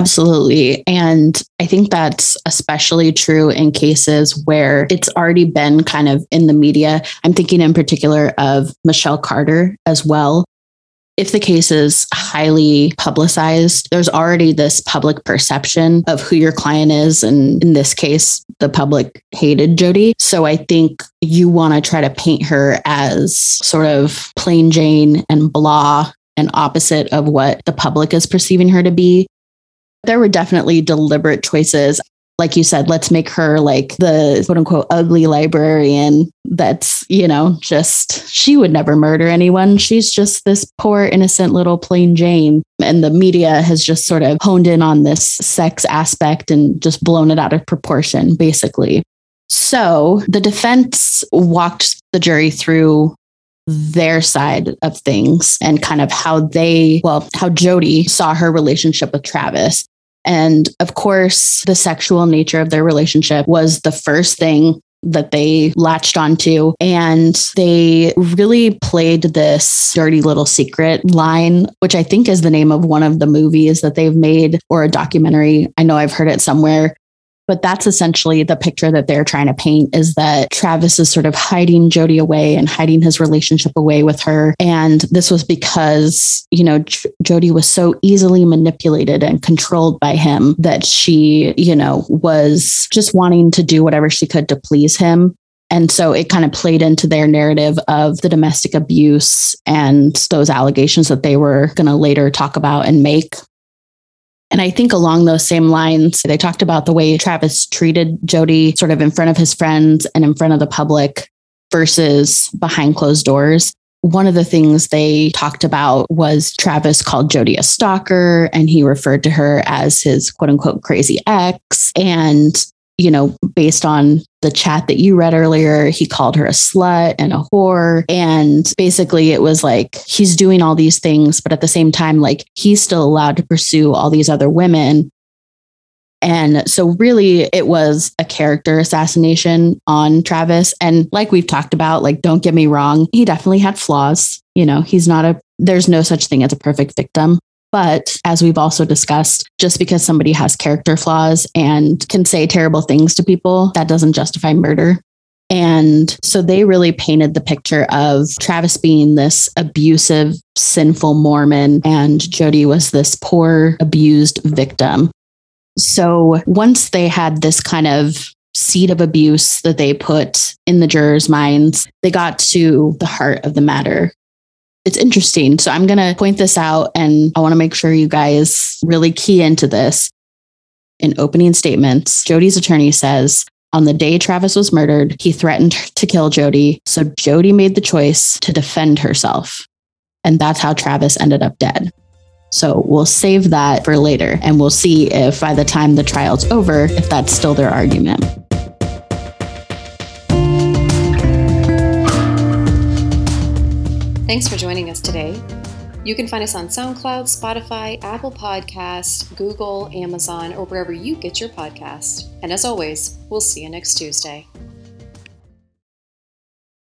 Absolutely. And I think that's especially true in cases where it's already been kind of in the media. I'm thinking in particular of Michelle Carter as well. If the case is highly publicized, there's already this public perception of who your client is. And in this case, the public hated Jodi. So I think you want to try to paint her as sort of plain Jane and blah and opposite of what the public is perceiving her to be. There were definitely deliberate choices. Like you said, let's make her like the quote unquote ugly librarian that's, you know, just she would never murder anyone. She's just this poor, innocent little plain Jane. And the media has just sort of honed in on this sex aspect and just blown it out of proportion, basically. So the defense walked the jury through their side of things and kind of how they, well, how Jodi saw her relationship with Travis. And of course, the sexual nature of their relationship was the first thing that they latched onto. And they really played this dirty little secret line, which I think is the name of one of the movies that they've made or a documentary. I know I've heard it somewhere but that's essentially the picture that they're trying to paint is that Travis is sort of hiding Jodi away and hiding his relationship away with her. And this was because, you know, J- Jodi was so easily manipulated and controlled by him that she, you know, was just wanting to do whatever she could to please him. And so it kind of played into their narrative of the domestic abuse and those allegations that they were going to later talk about and make and I think along those same lines, they talked about the way Travis treated Jodi sort of in front of his friends and in front of the public versus behind closed doors. One of the things they talked about was Travis called Jodi a stalker and he referred to her as his quote unquote crazy ex. And you know, based on the chat that you read earlier, he called her a slut and a whore. And basically, it was like he's doing all these things, but at the same time, like he's still allowed to pursue all these other women. And so, really, it was a character assassination on Travis. And like we've talked about, like, don't get me wrong, he definitely had flaws. You know, he's not a, there's no such thing as a perfect victim. But as we've also discussed, just because somebody has character flaws and can say terrible things to people, that doesn't justify murder. And so they really painted the picture of Travis being this abusive, sinful Mormon, and Jodi was this poor, abused victim. So once they had this kind of seed of abuse that they put in the jurors' minds, they got to the heart of the matter it's interesting. So I'm going to point this out and I want to make sure you guys really key into this. In opening statements, Jodi's attorney says, on the day Travis was murdered, he threatened to kill Jodi. So Jodi made the choice to defend herself. And that's how Travis ended up dead. So we'll save that for later and we'll see if by the time the trial's over, if that's still their argument. Thanks for joining us today. You can find us on SoundCloud, Spotify, Apple Podcast, Google, Amazon, or wherever you get your podcast. And as always, we'll see you next Tuesday.